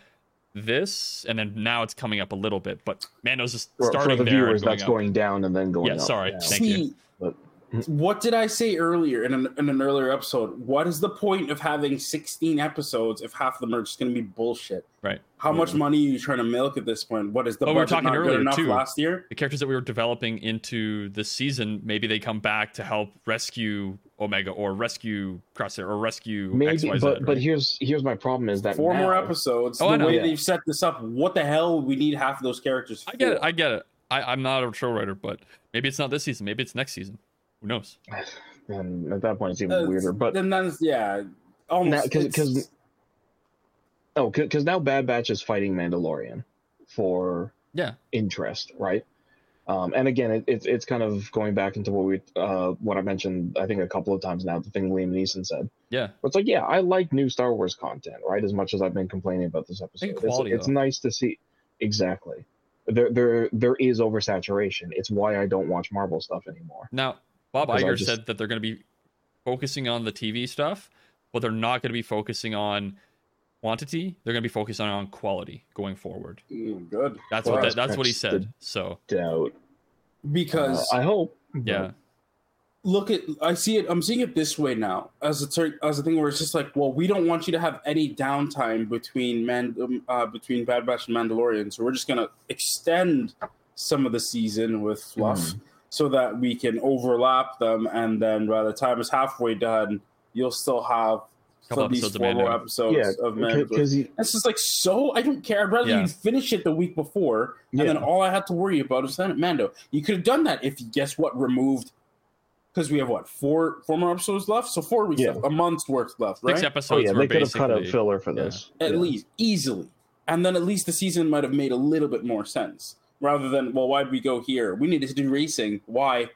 Speaker 1: this, and then now it's coming up a little bit. But Mando's just
Speaker 3: for, for
Speaker 1: starting
Speaker 3: the
Speaker 1: there. and
Speaker 3: viewers,
Speaker 1: going
Speaker 3: that's
Speaker 1: up.
Speaker 3: going down and then going
Speaker 1: Yeah,
Speaker 3: up.
Speaker 1: sorry.
Speaker 3: Yeah.
Speaker 1: Thank you.
Speaker 2: See,
Speaker 3: But- Mm-hmm.
Speaker 2: what did I say earlier in an, in an earlier episode? What is the point of having 16 episodes if half of them are just going to be bullshit?
Speaker 1: Right.
Speaker 2: How much
Speaker 3: mm-hmm.
Speaker 2: money are you trying to milk at this point? What is the
Speaker 1: Oh, we were talking
Speaker 2: not
Speaker 1: earlier,
Speaker 2: good enough
Speaker 1: too.
Speaker 2: last year?
Speaker 1: the characters that we were developing into this season, maybe they come back to help rescue Omega or rescue Crosshair or rescue
Speaker 3: Maybe,
Speaker 1: XYZ.
Speaker 3: but but here's here's my problem is that
Speaker 2: Four more episodes.
Speaker 1: Oh,
Speaker 2: the way
Speaker 3: Yeah.
Speaker 2: they've set this up, what the hell? We need half of those characters.
Speaker 1: I get it. I get it. I, I'm not a show writer, but maybe it's not this season. Maybe it's next season. Who knows?
Speaker 3: and at that point it's even
Speaker 2: Uh,
Speaker 3: weirder. But
Speaker 2: then that's yeah, almost
Speaker 3: because because oh because now Bad Batch is fighting Mandalorian for
Speaker 1: Yeah.
Speaker 3: interest, right? Um, and again, it, it's it's kind of going back into what we uh, what I mentioned I think a couple of times now. The thing Liam Neeson said.
Speaker 1: Yeah.
Speaker 3: But it's like, yeah, I like new Star Wars content, right? As much as I've been complaining about this episode, It's-
Speaker 1: quality,
Speaker 3: it's,
Speaker 1: though.
Speaker 3: nice to see. Exactly. There, there, there is oversaturation. It's why I don't watch Marvel stuff anymore.
Speaker 1: Now, Bob
Speaker 3: Because
Speaker 1: Iger
Speaker 3: just-
Speaker 1: said that they're going to be focusing on the TV stuff, but they're not going to be focusing on quantity. They're going to be focusing on quality going forward.
Speaker 2: Mm, good.
Speaker 1: That's
Speaker 3: Well,
Speaker 1: what
Speaker 3: that's-
Speaker 1: that, that's what he said. So
Speaker 3: Doubt.
Speaker 2: because
Speaker 3: Uh, I hope.
Speaker 1: yeah,
Speaker 2: look at I see it I'm seeing it this way now as a tur- as a thing where it's just like well we don't want you to have any downtime between man um, uh, between Bad Batch and Mandalorian so we're just gonna extend some of the season with fluff
Speaker 3: Mhm.
Speaker 2: So that we can overlap them and then by the time it's halfway done you'll still have
Speaker 1: Couple
Speaker 2: some of these
Speaker 1: episodes of
Speaker 2: four more episodes
Speaker 3: yeah,
Speaker 2: of Mandalorian.
Speaker 3: because
Speaker 2: It's just like so. I don't care. I'd rather
Speaker 1: Yeah.
Speaker 2: you finish it the week before, and
Speaker 3: Yeah.
Speaker 2: then all I had to worry about is then Mando. You could have done that if you guess what removed, because we have what four four more episodes left, so four weeks
Speaker 3: Yeah.
Speaker 2: left, a month's worth left, right?
Speaker 1: six
Speaker 3: oh
Speaker 1: episodes
Speaker 3: yeah,
Speaker 1: were
Speaker 3: they could have cut out filler for
Speaker 1: yeah.
Speaker 3: this.
Speaker 2: At
Speaker 3: Yeah.
Speaker 2: least easily, and then at least the season might have made a little bit more sense rather than well, why'd we go here? We needed to do racing. Why?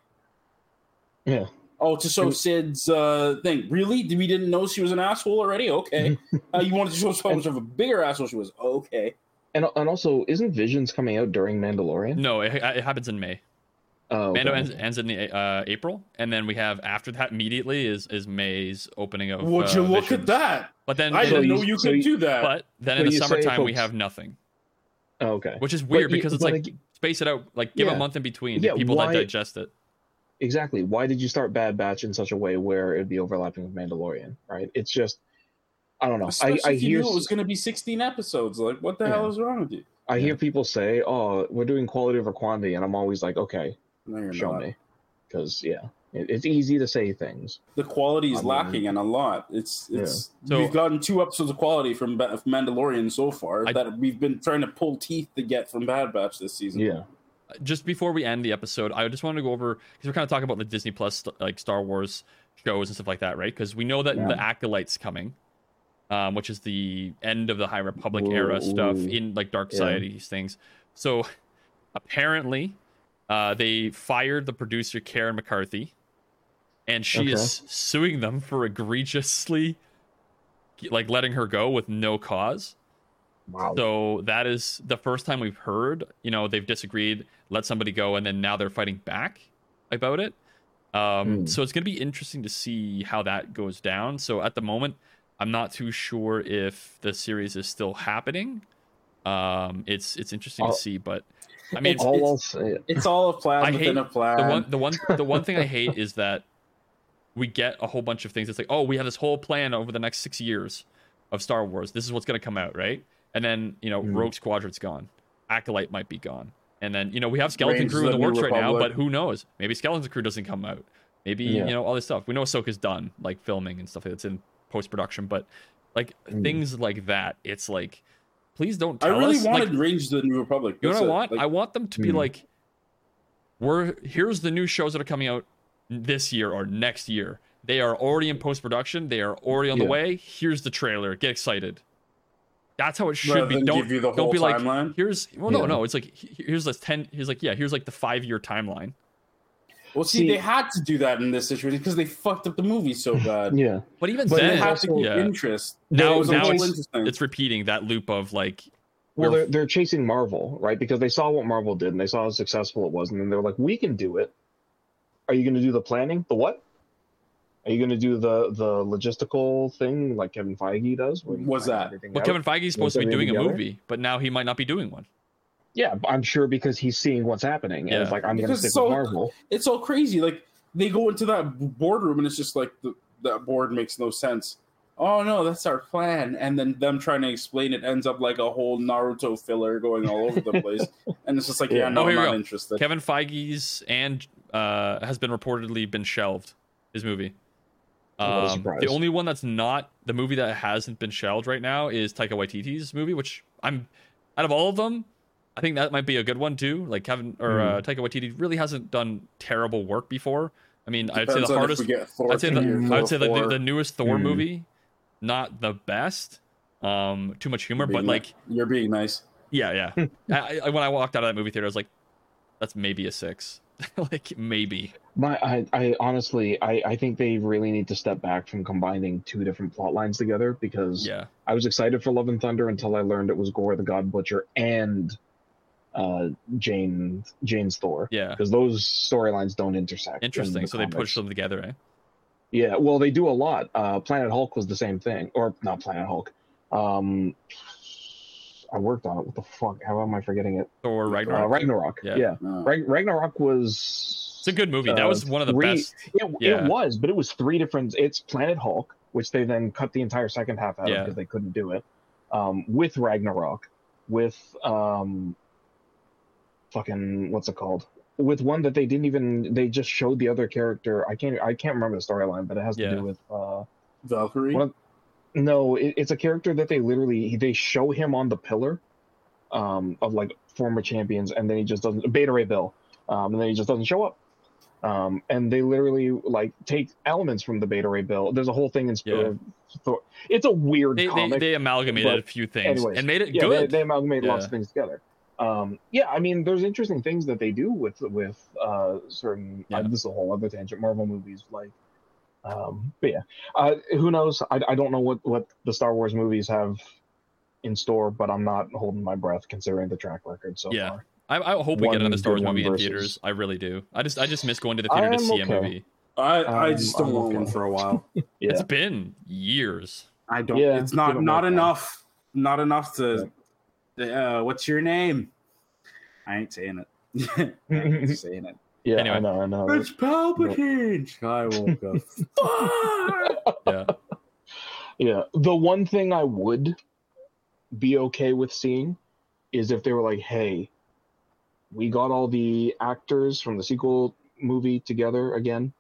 Speaker 3: Yeah.
Speaker 2: Oh, to show Cid's uh, thing. Really? We didn't know she was an asshole already? Okay. uh, you wanted to show us how much of a bigger asshole she was? Okay.
Speaker 3: And and also, isn't Visions coming out during Mandalorian?
Speaker 1: No, it, it happens in May.
Speaker 3: Oh, okay.
Speaker 1: Mando ends, ends in the, uh, April, and then we have after that immediately is is May's opening of.
Speaker 2: Would
Speaker 1: uh,
Speaker 2: you look
Speaker 1: Visions.
Speaker 2: at that?
Speaker 1: But then,
Speaker 2: I
Speaker 3: So
Speaker 2: didn't know you
Speaker 3: so
Speaker 2: could
Speaker 3: you-
Speaker 2: do that.
Speaker 1: but then
Speaker 3: So
Speaker 1: in the
Speaker 3: you say,
Speaker 1: summertime we have nothing,
Speaker 3: Oh, okay.
Speaker 1: which is weird
Speaker 3: you-
Speaker 1: because it's
Speaker 3: but
Speaker 1: like
Speaker 3: ag-
Speaker 1: space it out, like give a month in between.
Speaker 3: Yeah,
Speaker 1: people
Speaker 3: why-
Speaker 1: that digest it.
Speaker 3: Exactly. Why did you start Bad Batch in such a way where it'd be overlapping with Mandalorian? Right. It's just, I don't know.
Speaker 2: Especially
Speaker 3: I, I
Speaker 2: if you
Speaker 3: hear
Speaker 2: knew it was going to be 16 episodes. Like, what the
Speaker 3: Yeah.
Speaker 2: hell is wrong with you?
Speaker 3: I
Speaker 1: Yeah.
Speaker 3: hear people say, "Oh, we're doing quality over quantity," and I'm always like, "Okay,
Speaker 2: No,
Speaker 3: show
Speaker 2: not.
Speaker 3: me," because yeah, it, it's easy to say things.
Speaker 2: The quality is
Speaker 3: I mean-
Speaker 2: lacking and a lot. It's it's
Speaker 1: So-
Speaker 2: we've gotten two episodes of quality from Mandalorian so far
Speaker 1: I-
Speaker 2: that we've been trying to pull teeth to get from Bad Batch this season.
Speaker 3: Yeah.
Speaker 1: just before we end the episode, I just wanted to go over because we're kind of talking about the Disney Plus like Star Wars shows and stuff like that, right? Because we know that
Speaker 3: Yeah.
Speaker 1: the Acolyte's coming, um, which is the end of the High Republic
Speaker 3: Ooh,
Speaker 1: era stuff in like Dark
Speaker 3: Yeah.
Speaker 1: Side these things. So apparently, uh, they fired the producer Karen McCarthy, and she
Speaker 3: Okay.
Speaker 1: is suing them for egregiously like letting her go with no cause.
Speaker 3: Wow.
Speaker 1: So that is the first time we've heard, you know, they've disagreed, let somebody go, and then now they're fighting back about it. Um,
Speaker 3: Hmm.
Speaker 1: So it's going to be interesting to see how that goes down. So at the moment, I'm not too sure if the series is still happening. Um, it's it's interesting
Speaker 3: I'll-
Speaker 1: to see, but I mean,
Speaker 2: It's-
Speaker 1: it's,
Speaker 3: All I'll
Speaker 2: It's all a plan
Speaker 1: I
Speaker 2: within
Speaker 1: hate
Speaker 2: a plan.
Speaker 1: the one the one the one thing I hate is that we get a whole bunch of things. It's like, oh, we have this whole plan over the next six years of Star Wars. This is what's going to come out, right? And then you know,
Speaker 3: Mhm.
Speaker 1: Rogue Squadron's gone, Acolyte might be gone, and then you know we have Skeleton
Speaker 2: Rangers
Speaker 1: Crew in the
Speaker 2: the New
Speaker 1: works right now, but who knows? Maybe Skeleton Crew doesn't come out. Maybe
Speaker 3: Yeah.
Speaker 1: you know all this stuff. We know Ahsoka's done, like filming and stuff that's in post production, but like
Speaker 3: Mm.
Speaker 1: things like that, it's like, please don't
Speaker 2: I really
Speaker 1: us.
Speaker 2: wanted
Speaker 1: like,
Speaker 2: Rangers of the New Republic.
Speaker 1: you know what I want?
Speaker 2: Like,
Speaker 1: I want them to be
Speaker 3: Hmm.
Speaker 1: like, we're here's the new shows that are coming out this year or next year. They are already in post production. They are already on the way. Here's the trailer. Get excited. That's how it should
Speaker 2: Rather
Speaker 1: be.
Speaker 2: than
Speaker 1: Don't
Speaker 2: give you the
Speaker 1: don't
Speaker 2: whole
Speaker 1: be like
Speaker 2: timeline?
Speaker 1: here's well no
Speaker 3: Yeah.
Speaker 1: no. It's like here's the ten. Here's like yeah. Here's like the five year timeline.
Speaker 2: well, see,
Speaker 3: See-
Speaker 2: they had to do that in this situation because they fucked up the movie so bad.
Speaker 3: yeah.
Speaker 1: But even
Speaker 3: But
Speaker 2: They
Speaker 1: then,
Speaker 2: had
Speaker 3: also-
Speaker 2: to get
Speaker 1: yeah.
Speaker 2: interest.
Speaker 1: Now-
Speaker 2: was
Speaker 1: now it's- it's repeating that loop of like
Speaker 3: Well, they're, they're chasing Marvel, right? Because they saw what Marvel did and they saw how successful it was, and then they're like, "We can do it." Are you going to do the planning? The what? Are you going to do the the logistical thing like Kevin Feige does? where you
Speaker 2: What's that?
Speaker 3: everything
Speaker 1: well,
Speaker 3: out?
Speaker 1: Kevin Feige is supposed to be
Speaker 3: everything
Speaker 1: doing a movie, but now he might not be doing one.
Speaker 3: Yeah, I'm sure because he's seeing what's happening, and
Speaker 1: Yeah.
Speaker 3: it's like I'm going to
Speaker 2: Because
Speaker 3: stick
Speaker 2: so-
Speaker 3: with Marvel.
Speaker 2: it's all crazy. Like they go into that boardroom and it's just like the, that board makes no sense. Oh no, that's our plan. And then them trying to explain it ends up like a whole Naruto filler going all over the place. and it's just like, yeah,
Speaker 3: Yeah.
Speaker 2: no,
Speaker 1: Oh,
Speaker 2: I'm not interested.
Speaker 1: Kevin Feige's and uh, has been reportedly been shelved. His movie. Um, the only one that's not the movie that hasn't been shelved right now is Taika Waititi's movie, which I'm out of all of them, I think that might be a good one too. Like Kevin or uh,
Speaker 3: Hmm.
Speaker 1: Taika Waititi really hasn't done terrible work before. I mean, I'd say the hardest.
Speaker 2: we get Thor
Speaker 1: I'd say the, I'd say the, the, newest Thor
Speaker 3: Hmm.
Speaker 1: movie, not the best. Um, too much humor, but like,
Speaker 2: you're being nice.
Speaker 1: yeah, yeah. I, I, when I walked out of that movie theater, I was like, that's maybe a six. like maybe.
Speaker 3: My, I, I honestly, I, I think they really need to step back from combining two different plot lines together because
Speaker 1: Yeah.
Speaker 3: I was excited for Love and Thunder until I learned it was Gorr the God Butcher and uh, Jane Jane's Thor
Speaker 1: Yeah.
Speaker 3: because those storylines don't intersect. in
Speaker 1: Interesting.
Speaker 3: the
Speaker 1: So they push them together, eh?
Speaker 3: Yeah, well, they do a lot. Uh, Planet Hulk was the same thing, or not Planet Hulk. Um, I worked on it. What the fuck? How am I forgetting it?
Speaker 1: Thor
Speaker 3: Uh,
Speaker 1: Ragnarok.
Speaker 3: Ragnarok.
Speaker 1: Yeah.
Speaker 3: Yeah,
Speaker 2: No.
Speaker 3: Ragnarok was.
Speaker 1: It's a good movie. That
Speaker 3: uh,
Speaker 1: was one of the
Speaker 3: three-
Speaker 1: best.
Speaker 3: It,
Speaker 1: Yeah.
Speaker 3: it was, but it was three different. It's Planet Hulk, which they then cut the entire second half out
Speaker 1: Yeah.
Speaker 3: of because they couldn't do it. Um, with Ragnarok, with um, fucking what's it called? With one that they didn't even. They just showed the other character. I can't. I can't remember the storyline, but it has to
Speaker 1: Yeah.
Speaker 3: do with. Uh,
Speaker 2: Valkyrie.
Speaker 3: What- no, it, it's a character that they literally they show him on the pillar, um, of like former champions, and then he just doesn't Beta Ray Bill, um, and then he just doesn't show up. Um, and they literally like take elements from the Beta Ray Bill. There's a whole thing in
Speaker 1: Yeah.
Speaker 3: Thor. It's a weird
Speaker 1: They, they,
Speaker 3: comic.
Speaker 1: they amalgamated a few things
Speaker 3: anyways,
Speaker 1: and made it
Speaker 3: yeah, they,
Speaker 1: good.
Speaker 3: they amalgamate lots
Speaker 1: Yeah.
Speaker 3: of things together. Um, yeah, I mean, there's interesting things that they do with with uh, certain.
Speaker 1: Yeah.
Speaker 3: Uh, this is a whole other tangent. Marvel movies, like, um, but yeah, uh, who knows? I, I don't know what what the Star Wars movies have in store, but I'm not holding my breath considering the track record so
Speaker 1: Yeah.
Speaker 3: far.
Speaker 1: I, I hope we get
Speaker 3: one
Speaker 1: another Star Wars
Speaker 3: good one
Speaker 1: movie in theaters. I really do. I just I just miss going to the theater to
Speaker 3: I'm
Speaker 1: see a movie.
Speaker 2: I I
Speaker 3: Um,
Speaker 2: just don't
Speaker 3: I'm
Speaker 2: want
Speaker 3: okay.
Speaker 2: one for a while.
Speaker 3: Yeah,
Speaker 1: It's been years.
Speaker 2: I don't.
Speaker 3: Yeah,
Speaker 2: it's not not
Speaker 3: more time.
Speaker 2: enough. Not enough to. Uh, what's your name? I ain't saying it. I ain't saying it.
Speaker 3: Yeah,
Speaker 1: Anyway.
Speaker 3: I know, I know.
Speaker 2: It's Palpatine. Skywalker. Fuck!
Speaker 1: Yeah.
Speaker 3: Yeah. The one thing I would be okay with seeing is if they were like, hey, we got all the actors from the sequel movie together again.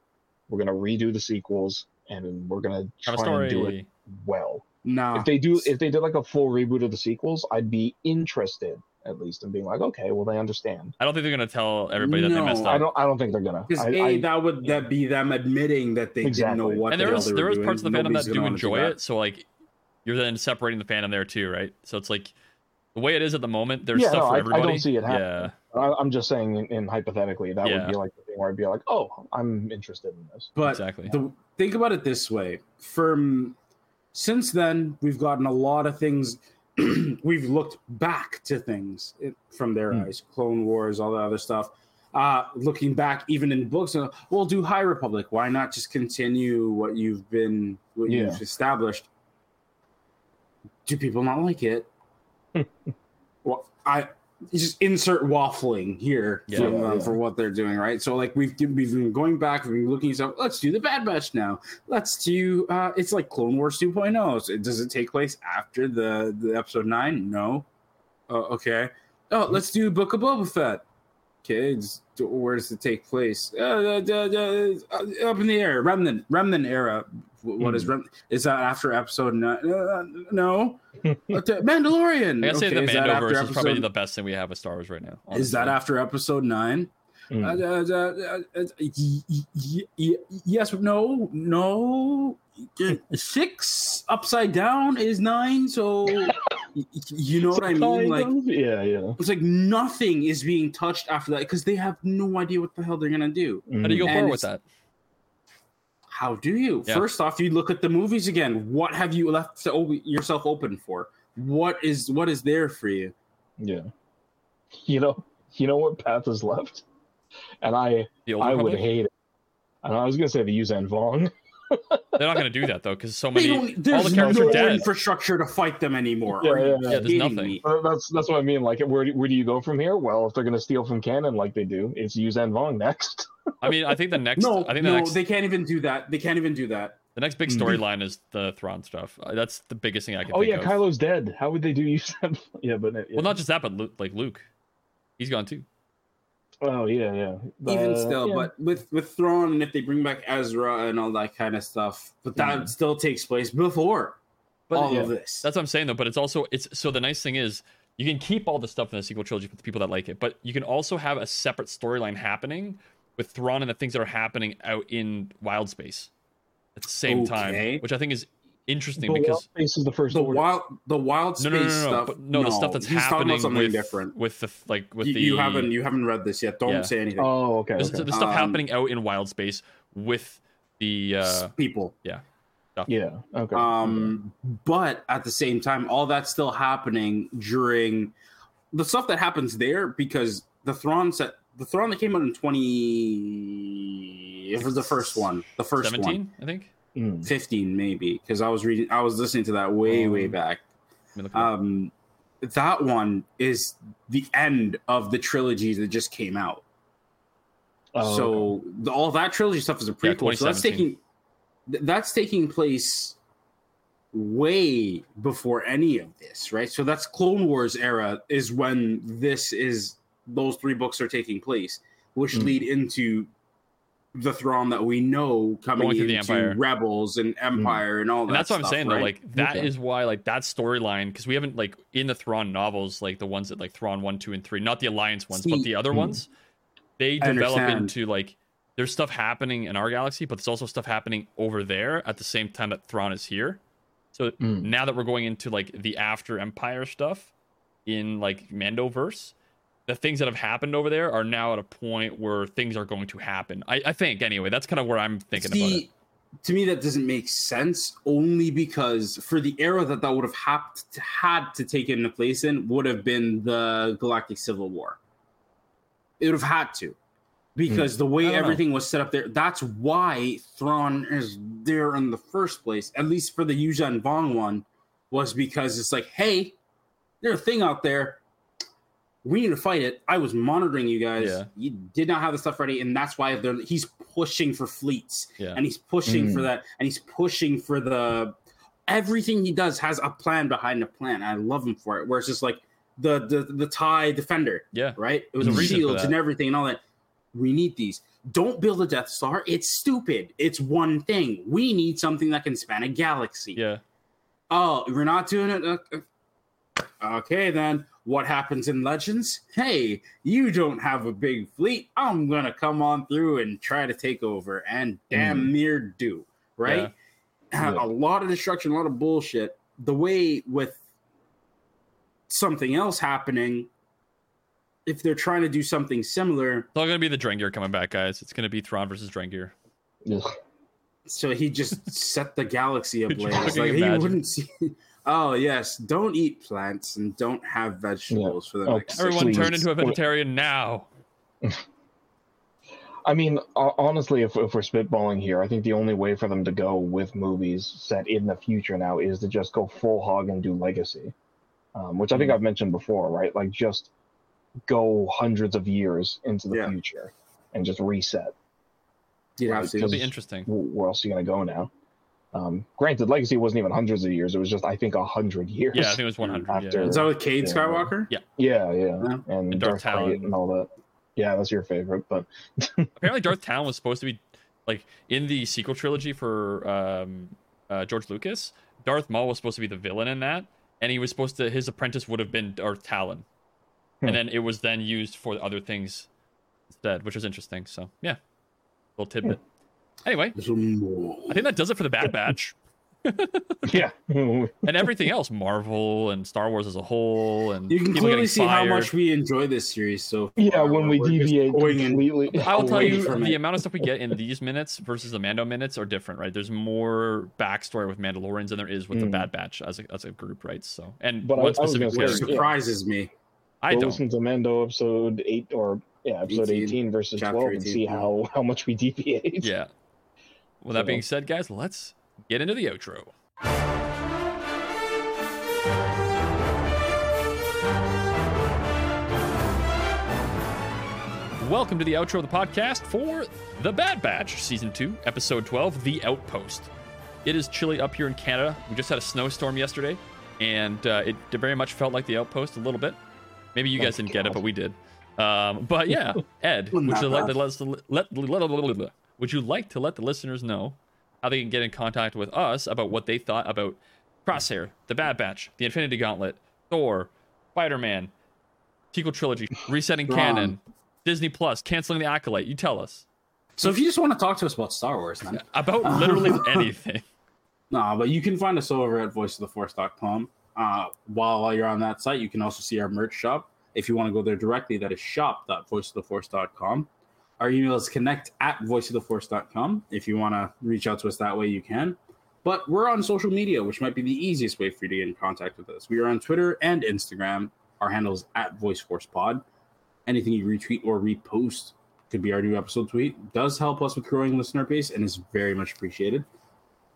Speaker 3: We're gonna redo the sequels and we're gonna
Speaker 1: Have a
Speaker 3: try and do it
Speaker 1: story.
Speaker 3: well.
Speaker 2: Nah.
Speaker 3: If they do if they did like a full reboot of the sequels, I'd be interested at least and being like, okay, well they understand.
Speaker 1: I don't think they're gonna tell everybody that they
Speaker 2: No,
Speaker 1: messed
Speaker 3: I
Speaker 1: up.
Speaker 3: don't I don't think they're gonna.
Speaker 2: Because
Speaker 3: I,
Speaker 2: a
Speaker 3: I-
Speaker 2: that would that be them admitting that they didn't know what
Speaker 1: And
Speaker 2: the
Speaker 1: there
Speaker 2: hell
Speaker 1: is
Speaker 2: they
Speaker 1: there
Speaker 2: were
Speaker 1: is
Speaker 2: doing.
Speaker 1: parts of the fandom that do
Speaker 2: gonna
Speaker 1: enjoy
Speaker 2: that.
Speaker 1: it. So like you're then separating the fandom there too, right? So it's like the way it is at the moment. There's
Speaker 3: Yeah,
Speaker 1: stuff
Speaker 3: no,
Speaker 1: for
Speaker 3: I, I don't see it happening. Yeah. I'm just saying in, in hypothetically that
Speaker 1: Yeah.
Speaker 3: would be like the thing where I'd be like, oh, I'm interested in this.
Speaker 2: But
Speaker 1: Exactly.
Speaker 2: the, think about it this way: from since then, we've gotten a lot of things. we've looked back to things from their
Speaker 3: Hmm.
Speaker 2: eyes, Clone Wars, all that other stuff. Uh, looking back, even in books, uh, well, do High Republic. Why not just continue what you've been, what
Speaker 3: Yeah.
Speaker 2: you've established? Do people not like it? well, I just insert waffling here
Speaker 1: Yeah.
Speaker 2: from,
Speaker 3: Yeah,
Speaker 2: uh,
Speaker 3: yeah.
Speaker 2: for what they're doing, right? So like we've we've been going back, we've been looking at stuff. Let's do the Bad Batch now. Let's do. Uh, it's like Clone Wars 2.0. So does it take place after the the episode nine? No. Uh, okay. Oh, let's do Book of Boba Fett. Kids, where does it take place? Uh, uh, uh, uh, up in the air, Remnant, Remnant era. Wh- What is
Speaker 3: Hmm.
Speaker 2: Remnant? Is that after episode nine? Uh, no. Mandalorian.
Speaker 1: I gotta say
Speaker 2: Okay,
Speaker 1: the
Speaker 2: is that after
Speaker 1: Mandoverse is probably the best thing we have with Star Wars right now.
Speaker 2: Is that after episode nine?
Speaker 3: Mm.
Speaker 2: Uh, uh, uh, uh, uh, y- y- y- yes, no, no. Uh, Six upside down is nine, so y- y- you know what I mean. Like
Speaker 3: of, yeah, yeah.
Speaker 2: it's like nothing is being touched after that because they have no idea what the hell they're gonna do. Mm.
Speaker 1: How do you go
Speaker 2: And
Speaker 1: forward with that?
Speaker 2: How do you?
Speaker 1: Yeah.
Speaker 2: First off, you look at the movies again. What have you left to o- yourself open for? What is what is there for you?
Speaker 3: Yeah. You know, you know what path is left, and I I would hate it. And I was gonna say the Yuuzhan Vong.
Speaker 1: They're not gonna do that though, because so many
Speaker 2: don't,
Speaker 1: all the characters
Speaker 2: no
Speaker 1: are dead.
Speaker 2: infrastructure to fight them anymore.
Speaker 3: Yeah, yeah, yeah.
Speaker 1: Yeah, there's nothing.
Speaker 2: me?
Speaker 3: That's that's what I mean. Like, where do, where do you go from here? Well, if they're gonna steal from canon like they do, it's Yuuzhan Vong next.
Speaker 1: I mean, I think the next
Speaker 2: No,
Speaker 1: I think the
Speaker 2: no,
Speaker 1: next
Speaker 2: they can't even do that. They can't even do that.
Speaker 1: the next big
Speaker 3: Mhm.
Speaker 1: storyline is the Thrawn stuff. Uh, That's the biggest thing I can
Speaker 3: oh
Speaker 1: think
Speaker 3: yeah,
Speaker 1: of.
Speaker 3: Kylo's dead. How would they do Yuuzhan? yeah, but yeah.
Speaker 1: Well, not just that, but Luke, like Luke, he's gone too.
Speaker 3: Oh yeah, yeah.
Speaker 2: Even
Speaker 3: Uh,
Speaker 2: still,
Speaker 3: yeah.
Speaker 2: but with with Thrawn and if they bring back Ezra and all that kind of stuff, but that
Speaker 3: Mhm.
Speaker 2: still takes place before
Speaker 1: But
Speaker 2: all
Speaker 3: yeah.
Speaker 2: of this.
Speaker 1: That's what I'm saying though. But it's also it's so the nice thing is you can keep all the stuff in the sequel trilogy for the people that like it, but you can also have a separate storyline happening with Thrawn and the things that are happening out in Wild Space at the same time, which I think is interesting
Speaker 3: But
Speaker 1: because
Speaker 3: Wild Space is the first
Speaker 2: The
Speaker 3: order.
Speaker 2: wild, the wild space
Speaker 1: no, no, no, no, no,
Speaker 2: stuff.
Speaker 1: but no, the stuff that's
Speaker 2: he's talking
Speaker 1: happening
Speaker 2: about something
Speaker 1: with
Speaker 2: different.
Speaker 1: with the like with
Speaker 2: you,
Speaker 1: the
Speaker 2: you haven't, you haven't read this yet. Don't
Speaker 1: Yeah.
Speaker 2: say anything.
Speaker 3: Oh, okay.
Speaker 1: there's,
Speaker 3: okay.
Speaker 1: there's stuff
Speaker 2: Um,
Speaker 1: happening out in Wild Space with the uh,
Speaker 2: People.
Speaker 3: yeah. Yeah. Okay.
Speaker 2: Um, but at the same time, all that's still happening during the stuff that happens there because the Thrawn set the Thrawn that came out in twenty it was the first one, the first one.
Speaker 1: I think.
Speaker 3: Mm.
Speaker 2: 15 maybe because I was reading I was listening to that way way
Speaker 3: Um,
Speaker 2: back.
Speaker 1: Let me look it up.
Speaker 2: Um that one is the end of the trilogy that just came out.
Speaker 3: Oh, okay.
Speaker 2: so the, all that trilogy stuff is a
Speaker 1: Yeah,
Speaker 2: prequel. so that's taking that's taking place way before any of this, right? So that's Clone Wars era is when this is those three books are taking place, which
Speaker 3: Hmm.
Speaker 2: lead into the Thrawn that we know coming
Speaker 1: Going through the
Speaker 2: into
Speaker 1: Empire.
Speaker 2: Rebels and Empire and all that.
Speaker 1: and that's what I'm saying
Speaker 2: right?
Speaker 1: though. Like that is
Speaker 3: Okay.
Speaker 1: why like that storyline because we haven't like in the Thrawn novels like the ones that like Thrawn one, two, and three, not the Alliance ones, but the other
Speaker 3: Hmm.
Speaker 1: ones, they
Speaker 2: I
Speaker 1: develop
Speaker 2: understand.
Speaker 1: into like there's stuff happening in our galaxy, but there's also stuff happening over there at the same time that Thrawn is here. So
Speaker 3: Mm.
Speaker 1: now that we're going into like the after Empire stuff in like Mandoverse, the things that have happened over there are now at a point where things are going to happen. I, I think anyway. That's kind of where I'm thinking about it.
Speaker 2: To me, that doesn't make sense. Only because for the era that that would have had to, had to take into place in would have been the Galactic Civil War. It would have had to, because hmm.
Speaker 1: the
Speaker 2: way
Speaker 1: don't know.
Speaker 2: everything was set up there. That's why Thrawn is there in the first place. At least for the Yuuzhan Vong one, was because it's like, hey, there's a thing out there. We need to fight it. I was monitoring you guys.
Speaker 1: Yeah.
Speaker 2: You did not have the stuff ready, and that's why they're, he's pushing for fleets
Speaker 1: Yeah.
Speaker 2: and he's pushing
Speaker 3: Mm.
Speaker 2: for that and he's pushing for the everything he does has a plan behind a plan i love him for it where it's just like the the the tie defender
Speaker 1: Yeah.
Speaker 2: right it was
Speaker 1: a
Speaker 2: shields and everything and all that we need these don't build a death star it's stupid it's one thing we need something that can span a galaxy
Speaker 1: Yeah.
Speaker 2: oh we're not doing it Uh, okay then what happens in legends hey you don't have a big fleet i'm gonna come on through and try to take over and damn mm. near do right
Speaker 3: Yeah.
Speaker 2: a lot of destruction a lot of bullshit the way with something else happening if they're trying to do something similar
Speaker 1: It's all gonna be the Drengir coming back, guys. It's gonna be Thrawn versus Drengir.
Speaker 3: Ugh.
Speaker 2: so he just set the galaxy
Speaker 1: Could you
Speaker 2: ablaze like he
Speaker 1: imagine?
Speaker 2: wouldn't see oh yes don't eat plants and don't have vegetables for the
Speaker 3: Oh,
Speaker 2: next
Speaker 1: Everyone
Speaker 3: Please.
Speaker 1: turn into a vegetarian now.
Speaker 3: I mean, honestly, if, if we're spitballing here, I think the only way for them to go with movies set in the future now is to just go full hog and do legacy, um, which I think
Speaker 2: Mhm.
Speaker 3: I've mentioned before, right? Like just go hundreds of years into the
Speaker 2: Yeah.
Speaker 3: future and just reset.
Speaker 2: you'd
Speaker 3: Right,
Speaker 1: It'll be interesting.
Speaker 3: Where else are you going to go now? Um, granted, legacy wasn't even hundreds of years; it was just, I think, a hundred years.
Speaker 1: Yeah, I think it was 100.
Speaker 3: After-
Speaker 1: Yeah.
Speaker 2: is that with Cade
Speaker 3: Yeah.
Speaker 2: Skywalker
Speaker 3: yeah, yeah,
Speaker 2: Yeah.
Speaker 3: and,
Speaker 1: And Darth
Speaker 3: Darth
Speaker 1: Talon.
Speaker 3: And all that. Yeah, that's your favorite, but
Speaker 1: Apparently, Darth Talon was supposed to be like in the sequel trilogy for um, uh, George Lucas. Darth Maul was supposed to be the villain in that, and he was supposed to his apprentice would have been Darth Talon,
Speaker 3: Hmm.
Speaker 1: and then it was then used for other things instead, which is interesting. So yeah, little tidbit. Anyway, I think that does it for the Bad Batch
Speaker 3: yeah,
Speaker 1: and everything else, Marvel and Star Wars as a whole, and
Speaker 2: you can
Speaker 1: people
Speaker 2: clearly
Speaker 1: getting
Speaker 2: see how much we enjoy this series so
Speaker 3: yeah.
Speaker 2: far,
Speaker 3: When we deviate completely,
Speaker 1: I'll tell you the
Speaker 2: it.
Speaker 1: amount of stuff we get in these minutes versus the Mando minutes are different, right? There's more backstory with Mandalorians than there is with the
Speaker 3: Mm.
Speaker 1: Bad Batch as a, as a group, right? So, and
Speaker 3: But I-
Speaker 1: one
Speaker 3: I
Speaker 1: specific
Speaker 3: gonna say- yeah.
Speaker 2: surprises me
Speaker 1: I don't.
Speaker 3: listen to Mando episode eight or yeah, episode
Speaker 2: 18,
Speaker 3: eighteen versus
Speaker 2: chapter
Speaker 3: twelve and see
Speaker 2: yeah.
Speaker 3: how how much we deviate.
Speaker 1: Yeah. With that being said, guys, let's get into the outro. Welcome to the outro of the podcast for The Bad Batch, Season 2, Episode 12, The Outpost. It is chilly up here in Canada. We just had a snowstorm yesterday, and uh, it very much felt like The Outpost a little bit. Maybe you guys
Speaker 3: Oh,
Speaker 1: didn't get it, but we did. Um, but yeah, Ed, would you like
Speaker 2: bad.
Speaker 1: to let, us- let, let, would you like to let the listeners know how they can get in contact with us about what they thought about Crosshair, The Bad Batch, The Infinity Gauntlet, Thor, Spider-Man, sequel trilogy, resetting canon, Disney Plus, canceling the Acolyte? You tell us.
Speaker 2: So if you just want to talk to us about Star Wars, man,
Speaker 1: About literally anything.
Speaker 2: no, but you can find us over at voiceoftheforce.com. Uh, while you're on that site, you can also see our merch shop. If you want to go there directly, that is shop.voiceoftheforce.com. Our email is connect at voiceoftheforce.com. If you want to reach out to us that way, you can. But we're on social media, which might be the easiest way for you to get in contact with us. We are on Twitter and Instagram. Our handle is at VoiceForcePod. Anything you retweet or repost could be our new episode tweet. Does help us with growing listener base and is very much appreciated.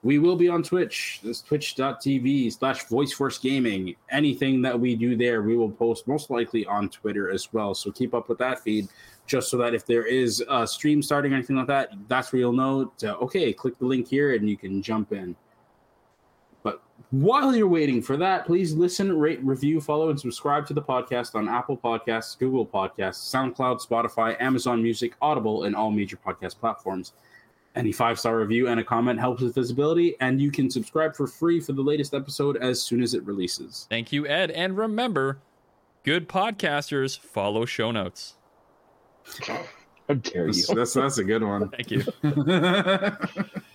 Speaker 2: We will be on Twitch. This twitch.tv slash voiceforce gaming. Anything that we do there, we will post most likely on Twitter as well. So keep up with that feed just so that if there is a stream starting or anything like that, that's where you'll know to, okay, click the link here and you can jump in. But while you're waiting for that, please listen, rate, review, follow, and subscribe to the podcast on Apple Podcasts, Google Podcasts, SoundCloud, Spotify, Amazon Music, Audible, and all major podcast platforms. Any five star review and a comment helps with visibility, and you can subscribe for free for the latest episode as soon as it releases.
Speaker 1: Thank you, Ed. And remember, good podcasters follow show notes.
Speaker 3: How dare you?
Speaker 2: That's, that's, that's a good one.
Speaker 1: Thank you.